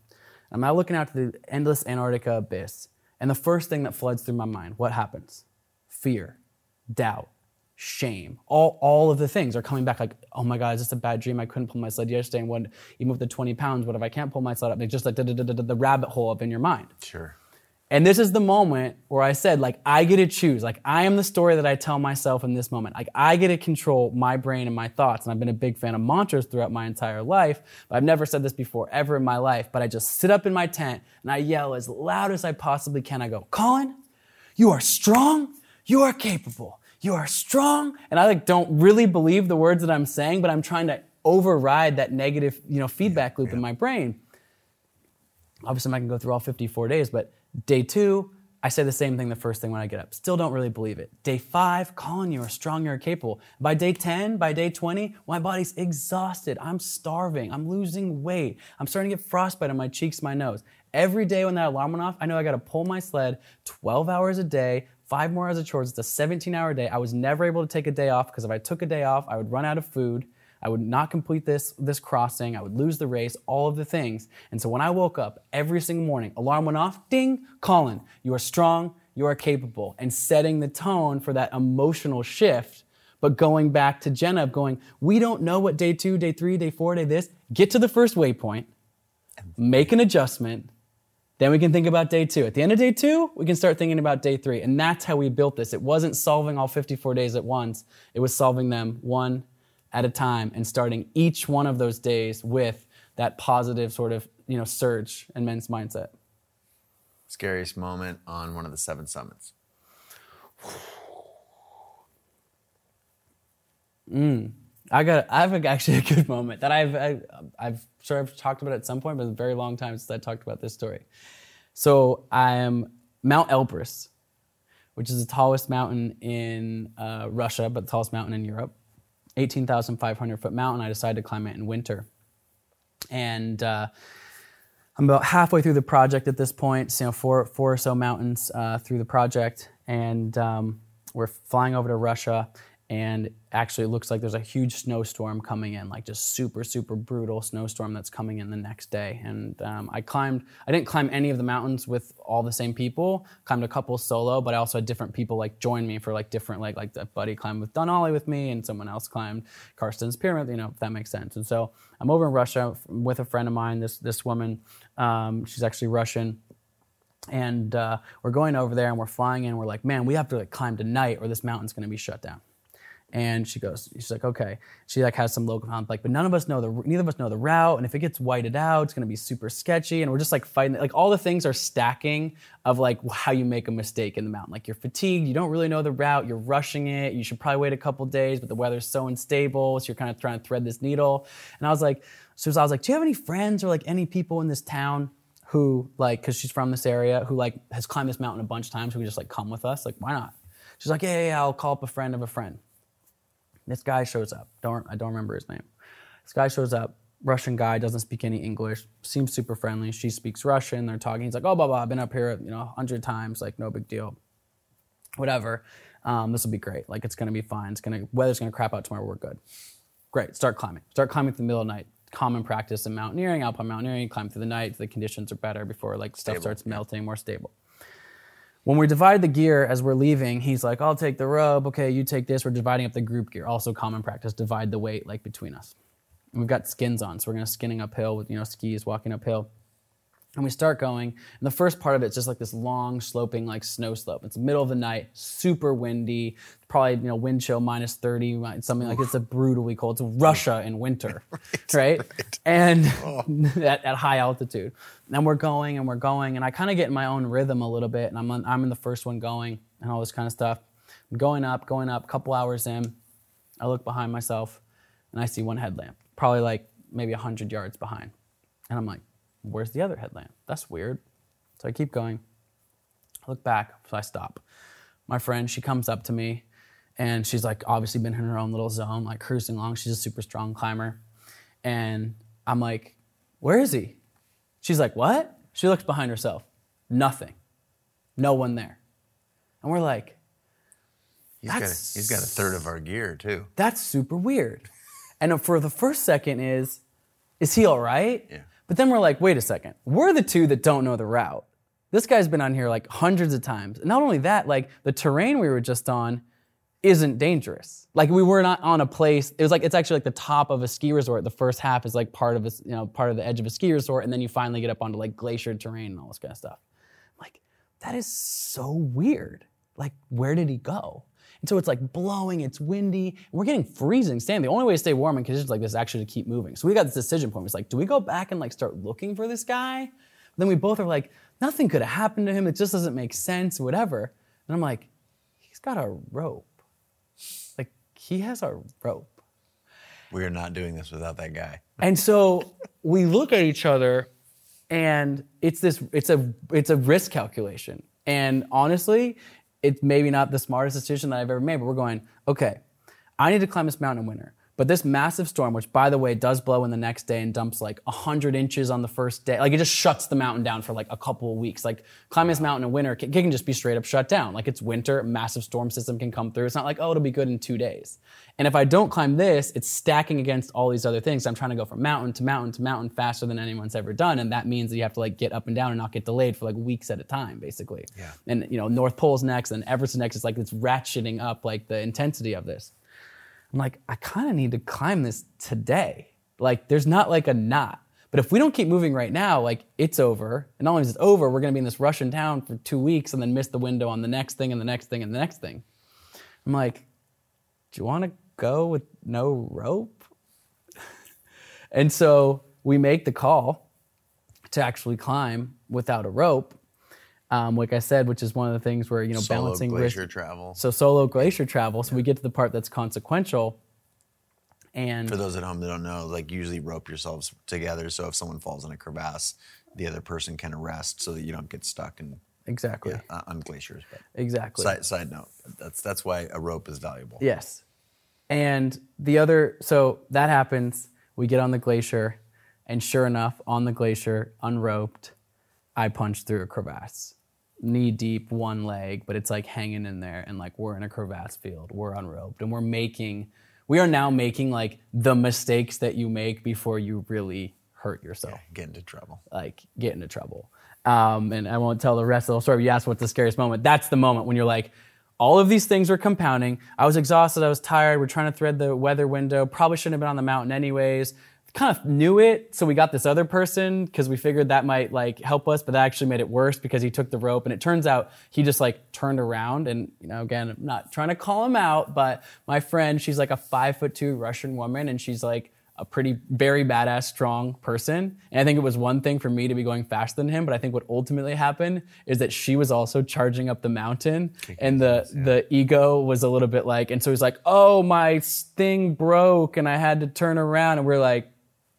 I'm now looking out to the endless Antarctica abyss. And the first thing that floods through my mind, what happens? Fear, doubt, shame. All, all of the things are coming back like, oh my God, is this a bad dream? I couldn't pull my sled yesterday. And what, even with the 20 pounds, what if I can't pull my sled up? It's just like the rabbit hole up in your mind. Sure. And this is the moment where I said, like, I get to choose. Like, I am the story that I tell myself in this moment. Like, I get to control my brain and my thoughts. And I've been a big fan of mantras throughout my entire life. But I've never said this before ever in my life. But I just sit up in my tent and I yell as loud as I possibly can. I go, Colin, you are strong. You are capable. You are strong. And I like don't really believe the words that I'm saying, but I'm trying to override that negative, you know, feedback loop in my brain obviously I'm not gonna go through all 54 days, but day two, I say the same thing the first thing when I get up. Still don't really believe it. Day five, Colin, you are strong, you're capable. By day 10, by day 20, my body's exhausted. I'm starving. I'm losing weight. I'm starting to get frostbite on my cheeks, my nose. Every day when that alarm went off, I know I gotta pull my sled 12 hours a day, five more hours of chores. It's a 17 hour day. I was never able to take a day off because if I took a day off, I would run out of food. I would not complete this, this crossing. I would lose the race, all of the things. And so when I woke up every single morning, alarm went off, ding, Colin, you are strong, you are capable, and setting the tone for that emotional shift. But going back to Jenna going, we don't know what day two, day three, day four, day this, get to the first waypoint, make an adjustment, then we can think about day two. At the end of day two, we can start thinking about day three. And that's how we built this. It wasn't solving all 54 days at once, it was solving them one at a time and starting each one of those days with that positive sort of you know surge and men's mindset. Scariest moment on one of the seven summits. I got I have actually a good moment that I've I, I've sure I've talked about at some point, but it's a very long time since I talked about this story. So I am Mount Elbrus, which is the tallest mountain in uh, Russia, but the tallest mountain in Europe. 18,500 foot mountain. I decided to climb it in winter. And uh, I'm about halfway through the project at this point, you know, four, four or so mountains uh, through the project. And um, we're flying over to Russia and actually it looks like there's a huge snowstorm coming in like just super super brutal snowstorm that's coming in the next day. And um, i climbed i didn't climb any of the mountains with all the same people. Climbed a couple solo but i also had different people like join me for like different like like the buddy climbed with Denali with me and someone else climbed Carstensz Pyramid you know if that makes sense. And so i'm over in russia with a friend of mine this this woman um, she's actually russian. And uh, we're going over there and we're flying in we're like man we have to like climb tonight or this mountain's going to be shut down and she goes, she's like, okay. She like has some local like, but none of us know the, neither of us know the route. And if it gets whited out, it's gonna be super sketchy. And we're just like fighting, like all the things are stacking of like how you make a mistake in the mountain. Like you're fatigued, you don't really know the route, you're rushing it. You should probably wait a couple days, but the weather's so unstable, so you're kind of trying to thread this needle. And I was like, so I was like, do you have any friends or like any people in this town who like, cause she's from this area, who like has climbed this mountain a bunch of times, who could just like come with us? Like, why not? She's like, yeah, yeah, yeah, I'll call up a friend of a friend. This guy shows up. Don't I don't remember his name. This guy shows up. Russian guy doesn't speak any English. Seems super friendly. She speaks Russian. They're talking. He's like, oh, blah blah. I've been up here, you know, a hundred times. Like, no big deal. Whatever. Um, this will be great. Like, it's gonna be fine. It's gonna weather's gonna crap out tomorrow. We're good. Great. Start climbing. Start climbing through the middle of the night. Common practice in mountaineering, alpine mountaineering. Climb through the night. The conditions are better before like stuff Stable, starts yeah. melting, more stable. When we divide the gear as we're leaving, he's like, I'll take the rope. Okay, you take this. We're dividing up the group gear. Also common practice, divide the weight like between us. And we've got skins on, so we're gonna skinning uphill with you know skis, walking uphill. And we start going, and the first part of it's just like this long sloping like snow slope. It's middle of the night, super windy, probably you know wind chill minus 30, something like it's a brutally cold. It's Russia in winter, right? And oh. at, at high altitude. And we're going and we're going, and I kind of get in my own rhythm a little bit, and I'm on, I'm in the first one going and all this kind of stuff. I'm going up, going up, couple hours in. I look behind myself, and I see one headlamp, probably like maybe 100 yards behind. And I'm like, where's the other headlamp? That's weird. So I keep going. I look back, so I stop. My friend, she comes up to me and she's like obviously been in her own little zone, like cruising along. She's a super strong climber. And I'm like, where is he? She's like, what? She looks behind herself. Nothing. No one there. And we're like, He's got, a, he's got a third of our gear too. that's super weird. And uh, for the first second is, is he all right? Yeah. But then we're like, wait a second. We're the two that don't know the route. This guy's been on here like hundreds of times. And not only that, like the terrain we were just on isn't dangerous. Like we were not on a place. It was like it's actually like the top of a ski resort. The first half is like part of a, you know part of the edge of a ski resort, and then you finally get up onto like glacier terrain and all this kind of stuff. Like that is so weird. Like where did he go? And so it's like blowing, it's windy, we're getting freezing stand. The only way to stay warm in conditions like this is actually to keep moving. So we got this decision point. It's like, do we go back and like start looking for this guy? But then we both are like, nothing could have happened to him. It just doesn't make sense, whatever. And I'm like, he's got a rope. He has a rope. We are not doing this without that guy. And so we look at each other and it's this it's a it's a risk calculation. And honestly, it's maybe not the smartest decision that I've ever made, but we're going, okay, I need to climb this mountain in winter. But this massive storm, which by the way does blow in the next day and dumps like 100 inches on the first day, like it just shuts the mountain down for like a couple of weeks. Like climbing this mountain in winter it can just be straight up shut down. Like it's winter, massive storm system can come through. It's not like, oh, it'll be good in two days. And if I don't climb this, it's stacking against all these other things. I'm trying to go from mountain to mountain to mountain faster than anyone's ever done. And that means that you have to like get up and down and not get delayed for like weeks at a time, basically. Yeah. And you know, North Pole's next, and Everest next. It's like it's ratcheting up like the intensity of this. I'm like, I kind of need to climb this today. Like, there's not like a knot. But if we don't keep moving right now, like it's over. And not only is it over, we're gonna be in this Russian town for two weeks and then miss the window on the next thing and the next thing and the next thing. I'm like, do you wanna go with no rope? and so we make the call to actually climb without a rope. Um, like I said, which is one of the things where you know Solo balancing risk- glacier travel. so solo glacier travel. So we get to the part that's consequential, and For those at home that don't know, like usually rope yourselves together so if someone falls in a crevasse, the other person can arrest so that you don't get stuck in exactly, yeah, uh, on glaciers. But exactly. side, side note, that's that's why a rope is valuable. Yes. And the other, so that happens. We get on the glacier, and sure enough, on the glacier, unroped, I punch through a crevasse. Knee deep, one leg, but it's like hanging in there, and like we're in a crevasse field, we're unroped, and we're making, we are now making like the mistakes that you make before you really hurt yourself Get into trouble. like get into trouble. Um, and I won't tell the rest of the story. But you asked what's the scariest moment. That's the moment when you're like, all of these things are compounding. I was exhausted. I was tired. We're trying to thread the weather window. Probably shouldn't have been on the mountain anyways. Kind of knew it, so we got this other person because we figured that might like help us, but that actually made it worse because he took the rope and it turns out he just like turned around and you know again I'm not trying to call him out, but my friend she's like a five foot two Russian woman and she's like a pretty very badass strong person. And i think it was one thing for me to be going faster than him but i think what ultimately happened is that she was also charging up the mountain and the the ego was a little bit like and so he's like oh my thing broke and i had to turn around and we're like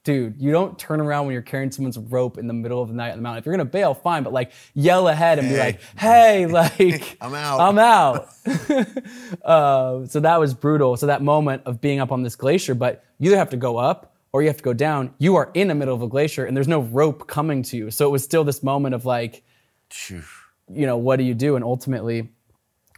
dude you don't turn around when you're carrying someone's rope in the middle of the night on the mountain if you're gonna bail fine but like yell ahead and be like hey like I'm out. i'm out uh, so that was brutal. So that moment of being up on this glacier, but you either have to go up or you have to go down. You are in the middle of a glacier and there's no rope coming to you. So it was still this moment of like, Phew. you know, what do you do? And ultimately,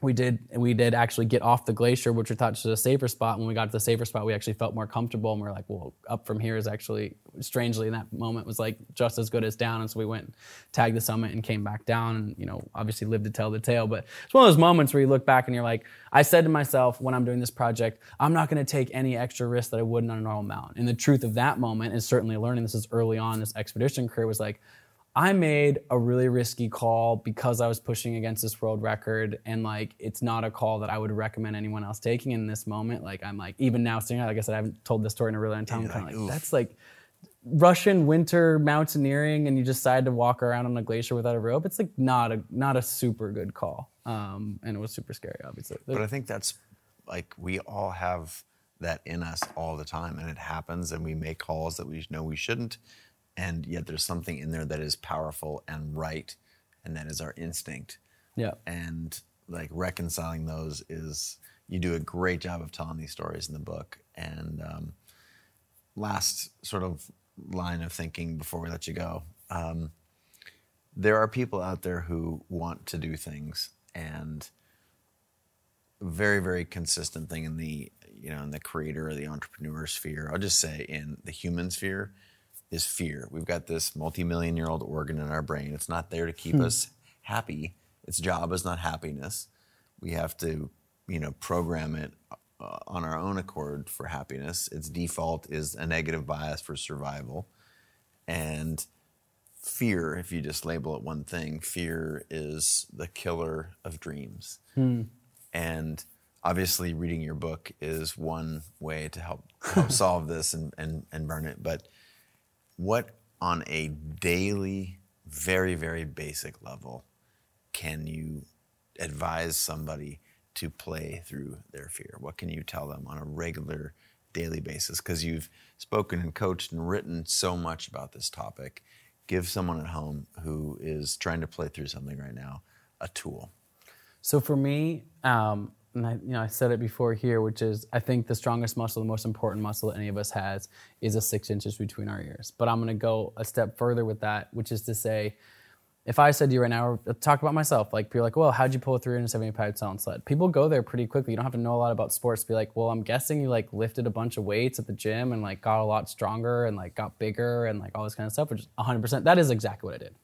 we did we did actually get off the glacier, which we thought was a safer spot. When we got to the safer spot, we actually felt more comfortable, and we are like, well, up from here is actually strangely in that moment was like just as good as down. And so we went, tagged the summit, and came back down, and you know, obviously lived to tell the tale. But it's one of those moments where you look back and you're like, I said to myself when I'm doing this project, I'm not going to take any extra risk that I wouldn't on a normal mountain. And the truth of that moment is certainly learning. This is early on this expedition career was like. I made a really risky call because I was pushing against this world record, and like it's not a call that I would recommend anyone else taking in this moment. Like I'm like even now sitting, like I said, I haven't told this story in a really long time. I'm kind of like, like "Oof." that's like Russian winter mountaineering, and you decide to walk around on a glacier without a rope. It's like not a not a super good call, um, and it was super scary, obviously. But I think that's like we all have that in us all the time, and it happens, and we make calls that we know we shouldn't, and yet there's something in there that is powerful and right, and that is our instinct. yeah, And like reconciling those is you do a great job of telling these stories in the book. And um, last sort of line of thinking before we let you go. Um, there are people out there who want to do things and very very consistent thing in the you know in the creator or the entrepreneur sphere i'll just say in the human sphere is fear. We've got this multi-million year old organ in our brain. It's not there to keep us happy. Its job is not happiness. We have to you know program it uh, on our own accord for happiness. Its default is a negative bias for survival. And fear, if you just label it one thing, fear is the killer of dreams. And obviously, reading your book is one way to help, help solve this and, and, and burn it. But what on a daily, very, very basic level can you advise somebody to play through their fear? What can you tell them on a regular, daily basis? Because you've spoken and coached and written so much about this topic. Give someone at home who is trying to play through something right now a tool. So for me, um, and I, you know, I said it before here, which is I think the strongest muscle, the most important muscle that any of us has, is a six inches between our ears. But I'm going to go a step further with that, which is to say, if I said to you right now, talk about myself, like you're like, well, how'd you pull a 370 pound sound sled? People go there pretty quickly. You don't have to know a lot about sports to be like, well, I'm guessing you like lifted a bunch of weights at the gym and like got a lot stronger and like got bigger and like all this kind of stuff, which is 100%. That is exactly what I did.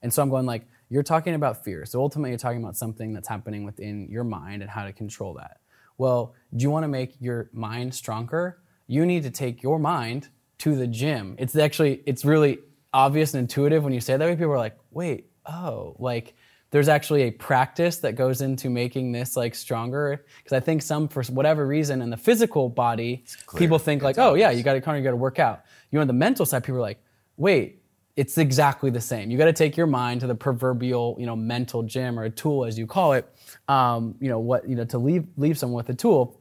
And so I'm going like, you're talking about fear. So ultimately, you're talking about something that's happening within your mind and how to control that. Well, do you want to make your mind stronger? You need to take your mind to the gym. It's actually, it's really obvious and intuitive when you say that way. People are like, wait, oh, like there's actually a practice that goes into making this like stronger. Because I think some, for whatever reason, in the physical body, people think like, oh yeah, you got to kind of got to work out. You know, on the mental side, people are like, wait, it's exactly the same. You got to take your mind to the proverbial, you know, mental gym or a tool, as you call it. Um, you know what, you know, to leave leave someone with a tool.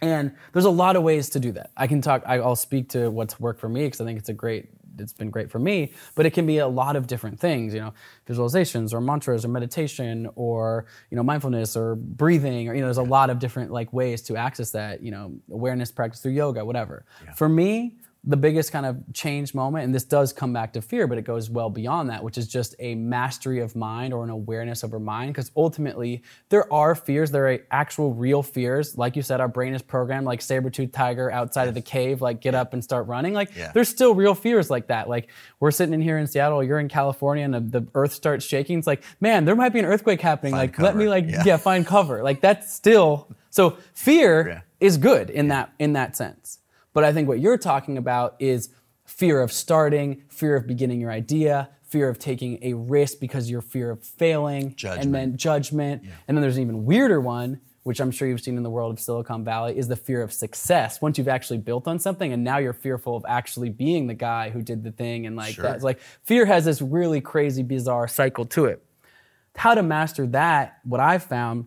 And there's a lot of ways to do that. I can talk. I'll speak to what's worked for me because I think it's a great. It's been great for me, but it can be a lot of different things. You know, visualizations or mantras or meditation or you know mindfulness or breathing or you know there's a lot of different like ways to access that. You know, awareness practice through yoga, whatever. Yeah. For me, the biggest kind of change moment, and this does come back to fear, but it goes well beyond that, which is just a mastery of mind or an awareness over mind. Because ultimately, there are fears, there are actual real fears. Like you said, our brain is programmed like saber-toothed tiger outside of the cave, like get up and start running. Like yeah. there's still real fears like that. Like we're sitting in here in Seattle, you're in California, and the, the earth starts shaking. It's like, man, there might be an earthquake happening. Find like cover. let me like yeah. yeah. find cover. Like that's still so fear yeah. is good in that in that sense. But I think what you're talking about is fear of starting, fear of beginning your idea, fear of taking a risk because you're fear of failing, judgment. and then judgment. Yeah. And then there's an even weirder one, which I'm sure you've seen in the world of Silicon Valley, is the fear of success. Once you've actually built on something and now you're fearful of actually being the guy who did the thing and like sure. that. It's like fear has this really crazy, bizarre cycle to it. How to master that, what I've found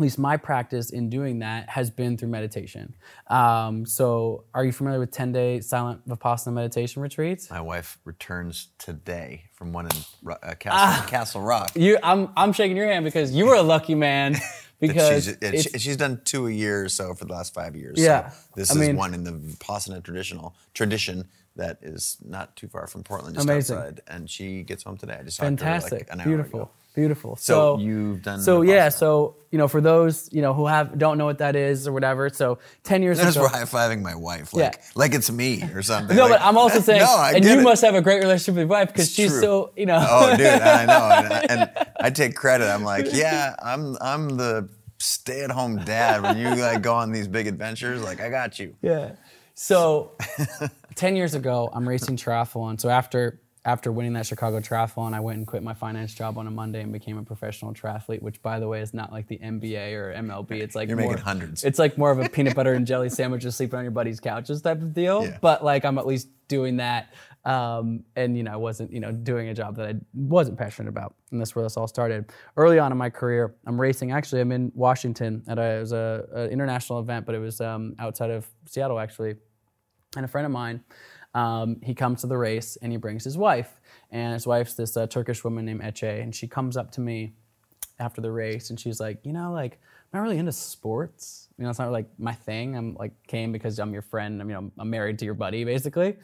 at least my practice in doing that has been through meditation. Um, so, are you familiar with 10 day silent Vipassana meditation retreats? My wife returns today from one in uh, Castle, ah, Castle Rock. You, I'm, I'm shaking your hand because you were a lucky man. Because she's, she's, done two a year or so for the last five years. Yeah, so this I is mean, one in the Vipassana traditional tradition that is not too far from Portland, just amazing. outside. And she gets home today. I just fantastic, like beautiful. Beautiful. So, so you've done. So yeah. So you know, for those you know who have don't know what that is or whatever. So ten years That's ago. high fiving my wife, like yeah. like it's me or something. no, like, but I'm also saying, no, and you it. must have a great relationship with your wife because she's true. so you know. oh, dude, I know, and I, and I take credit. I'm like, yeah, I'm I'm the stay-at-home dad when you like go on these big adventures. Like, I got you. Yeah. So, ten years ago, I'm racing triathlon. So after after winning that Chicago triathlon, I went and quit my finance job on a Monday and became a professional triathlete, which by the way is not like the NBA or MLB. It's like you're more, making hundreds. It's like more of a peanut butter and jelly sandwich just sleeping on your buddy's couches type of deal. Yeah. But like I'm at least doing that. Um, and you know, I wasn't, you know, doing a job that I wasn't passionate about. And that's where this all started. Early on in my career, I'm racing. Actually, I'm in Washington at a, it was a, a international event, but it was um, outside of Seattle actually. And a friend of mine, um, he comes to the race and he brings his wife. And his wife's this uh, Turkish woman named Eche. And she comes up to me after the race and she's like, you know, like, I'm not really into sports. You know, it's not like my thing. I'm like came because I'm your friend. I'm, you know, I'm married to your buddy, basically.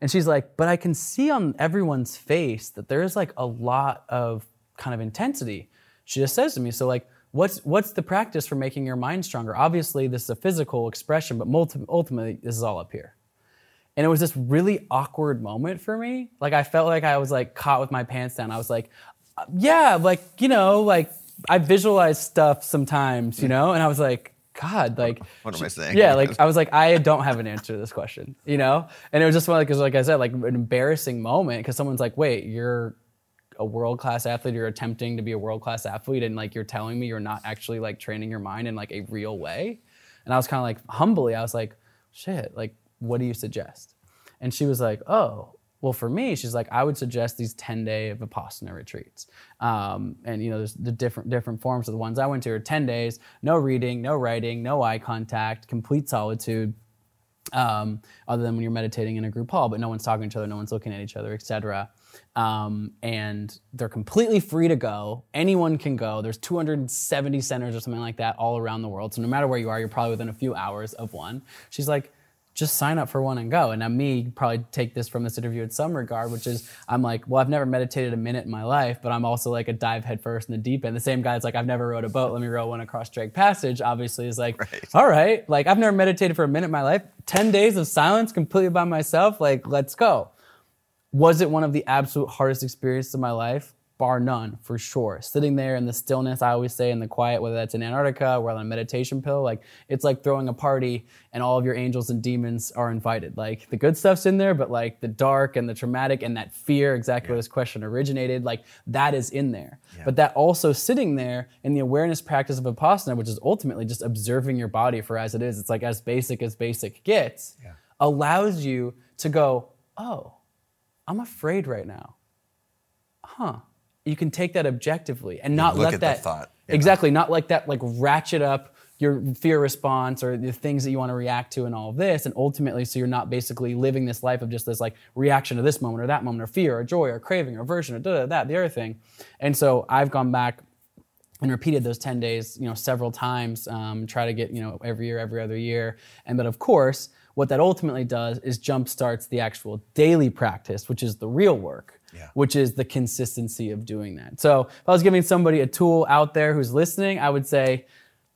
And she's like, but I can see on everyone's face that there is like a lot of kind of intensity. She just says to me, so like, what's what's the practice for making your mind stronger? Obviously, this is a physical expression, but ultimately, this is all up here. And it was this really awkward moment for me. Like I felt like I was like caught with my pants down. I was like, yeah, like, you know, like I visualize stuff sometimes, you know? And I was like, God, like, what am I saying? Yeah, like I was like, I don't have an answer to this question, you know? And it was just like, cause like I said, like an embarrassing moment because someone's like, wait, you're a world class athlete, you're attempting to be a world class athlete, and like you're telling me you're not actually like training your mind in like a real way. And I was kind of like, humbly, I was like, shit, like what do you suggest? And she was like, oh, well, for me, she's like, I would suggest these 10 day Vipassana retreats. Um, and, you know, there's the different, different forms of the ones I went to are 10 days, no reading, no writing, no eye contact, complete solitude. um, other than when you're meditating in a group hall, but no one's talking to each other, no one's looking at each other, etc. Um, and they're completely free to go. Anyone can go. There's 270 centers or something like that all around the world. So no matter where you are, you're probably within a few hours of one. She's like, just sign up for one and go. And now me probably take this from this interview in some regard, which is I'm like, well, I've never meditated a minute in my life, but I'm also like a dive headfirst in the deep end. The same guy's like, I've never rowed a boat. Let me row one across Drake Passage. Obviously, is like, right. all right, like I've never meditated for a minute in my life. Ten days of silence, completely by myself. Like, let's go. Was it one of the absolute hardest experiences of my life? Bar none for sure. Sitting there in the stillness, I always say in the quiet, whether that's in Antarctica or on a meditation pill, like it's like throwing a party and all of your angels and demons are invited. Like the good stuff's in there, but like the dark and the traumatic and that fear, exactly yeah. where this question originated, like that is in there. Yeah. But that also sitting there in the awareness practice of Vipassana, which is ultimately just observing your body for as it is, it's like as basic as basic gets, yeah. allows you to go, oh, I'm afraid right now. Huh you can take that objectively and not let that thought exactly not like that like ratchet up your fear response or the things that you want to react to and all of this and ultimately so you're not basically living this life of just this like reaction to this moment or that moment or fear or joy or craving or aversion or da, da, that the other thing. And so i've gone back and repeated those 10 days you know several times um, try to get you know every year every other year. And but of course what that ultimately does is jump starts the actual daily practice which is the real work yeah. which is the consistency of doing that. So if I was giving somebody a tool out there who's listening, I would say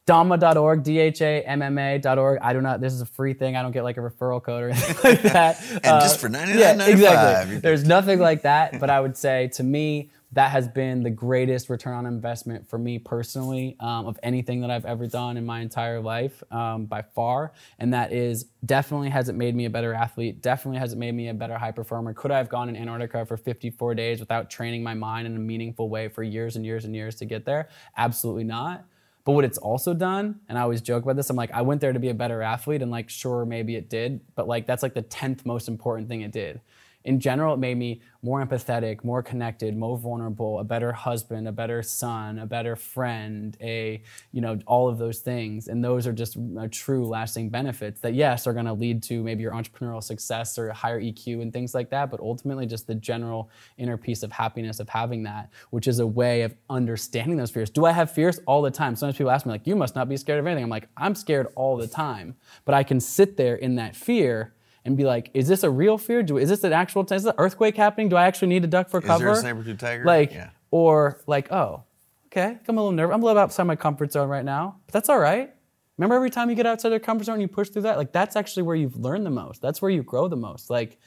dhamma.org, D-H-A-M-M-A.org. I do not, this is a free thing. I don't get like a referral code or anything like that. and uh, just for 99 yeah, exactly. There's nothing like that, but I would say to me, that has been the greatest return on investment for me personally um, of anything that I've ever done in my entire life um, by far. And that is definitely has it made me a better athlete, definitely has it made me a better high performer. Could I have gone in Antarctica for 54 days without training my mind in a meaningful way for years and years and years to get there? Absolutely not. But what it's also done, and I always joke about this, I'm like, I went there to be a better athlete, and like, sure, maybe it did, but like, that's like the 10th most important thing it did in general, it made me more empathetic, more connected, more vulnerable, a better husband, a better son, a better friend, a, you know, all of those things. And those are just uh, true lasting benefits that, yes, are going to lead to maybe your entrepreneurial success or higher EQ and things like that. But ultimately, just the general inner peace of happiness of having that, which is a way of understanding those fears. Do I have fears all the time? Sometimes people ask me, like, you must not be scared of anything. I'm like, I'm scared all the time. But I can sit there in that fear and be like, is this a real fear? Do is this an actual? Is this an earthquake happening? Do I actually need to duck for cover? Is there a saber-tooth tiger? Like, yeah. or like, oh, okay, I'm a little nervous. I'm a little outside my comfort zone right now, but that's all right. Remember, every time you get outside your comfort zone and you push through that, like that's actually where you've learned the most. That's where you grow the most. Like,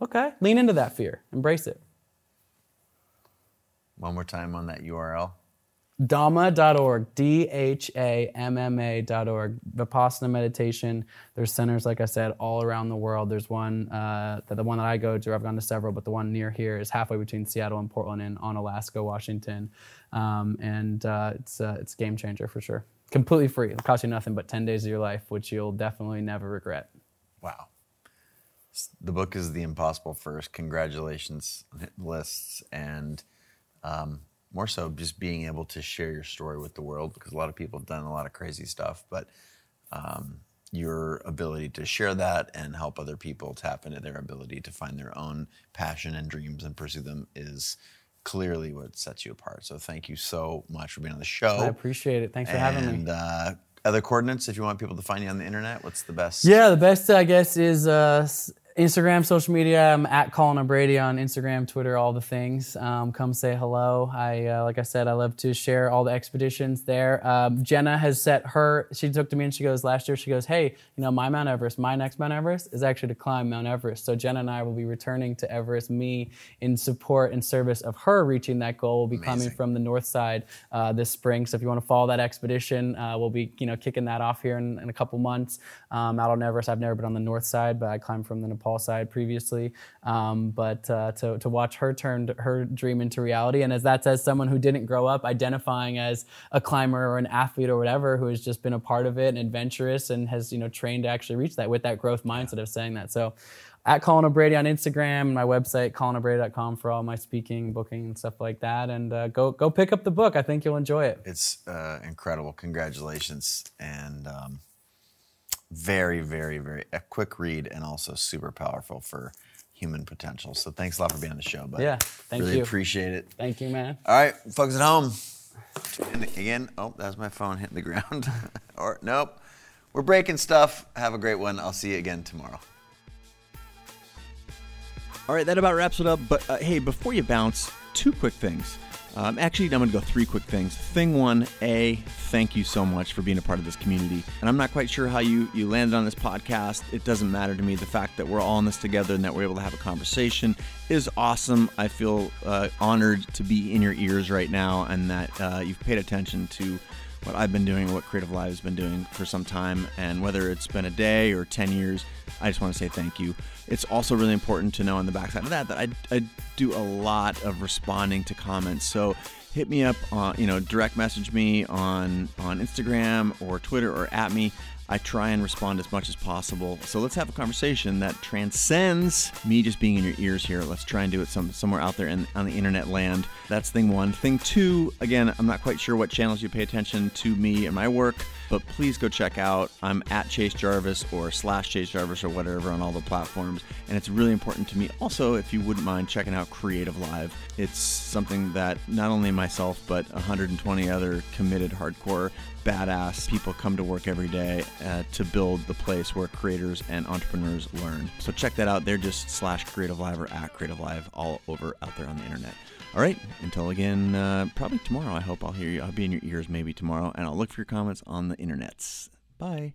okay, lean into that fear, embrace it. One more time on that URL. Dhamma.org, D H A M M A.org. Vipassana meditation. There's centers, like I said, all around the world. There's one, uh, the one that I go to, I've gone to several, but the one near here is halfway between Seattle and Portland and Onalaska, Washington. Um, and uh, it's, uh, it's game changer for sure. Completely free. It'll cost you nothing but 10 days of your life, which you'll definitely never regret. Wow. The book is The Impossible First. Congratulations, lists. And um, more so just being able to share your story with the world because a lot of people have done a lot of crazy stuff, but um, your ability to share that and help other people tap into their ability to find their own passion and dreams and pursue them is clearly what sets you apart. So thank you so much for being on the show. I appreciate it. Thanks for having me. Uh, other coordinates, if you want people to find you on the internet, what's the best? Yeah, the best I guess is uh, Instagram, social media. I'm at Colin O'Brady on Instagram, Twitter, all the things. Um, come say hello. I, uh, like I said, I love to share all the expeditions there. Um, Jenna has set her. She took to me and she goes last year. She goes, hey, you know, my Mount Everest, my next Mount Everest is actually to climb Mount Everest. So Jenna and I will be returning to Everest. Me in support and service of her reaching that goal. will be Amazing. coming from the north side uh, this spring. So if you want to follow that expedition, uh, we'll be, you know, kicking that off here in, in a couple months. Um, out on Everest, I've never been on the north side, but I climbed from the Nepal Paul side previously, um, but uh, to, to watch her turn her dream into reality. And as that's as someone who didn't grow up identifying as a climber or an athlete or whatever, who has just been a part of it and adventurous and has you know trained to actually reach that with that growth mindset of saying that. So at Colin O'Brady on Instagram, my website, colinobrady.com for all my speaking, booking, and stuff like that. And uh, go go pick up the book. I think you'll enjoy it. It's uh, incredible. Congratulations. And um, very, very, very a quick read and also super powerful for human potential. So thanks a lot for being on the show, bud. Yeah, thank you. really you. appreciate it. Thank you, man. All right, folks at home. And again, oh, that's my phone hitting the ground. or nope. We're breaking stuff. Have a great one. I'll see you again tomorrow. All right, that about wraps it up. But uh, hey, before you bounce, two quick things. Um, actually, I'm going to go three quick things. Thing one, A, thank you so much for being a part of this community. And I'm not quite sure how you, you landed on this podcast. It doesn't matter to me. The fact that we're all in this together and that we're able to have a conversation is awesome. I feel uh, honored to be in your ears right now and that uh, you've paid attention to what I've been doing, what CreativeLive has been doing for some time. And whether it's been a day or 10 years, I just want to say thank you. It's also really important to know on the backside of that that I, I do a lot of responding to comments. So hit me up on, you know, direct message me on, on Instagram or Twitter or at me. I try and respond as much as possible. So let's have a conversation that transcends me just being in your ears here. Let's try and do it some, somewhere out there in, on the internet land. That's thing one. Thing two, again, I'm not quite sure what channels you pay attention to me and my work, but please go check out. I'm at Chase Jarvis or slash Chase Jarvis or whatever on all the platforms. And it's really important to me also, if you wouldn't mind checking out CreativeLive. It's something that not only myself, but 120 other committed hardcore badass people come to work every day uh, to build the place where creators and entrepreneurs learn. So check that out. They're just slash CreativeLive or at CreativeLive all over out there on the internet. All right, until again, uh, probably tomorrow. I hope I'll hear you. I'll be in your ears maybe tomorrow, and I'll look for your comments on the internets. Bye.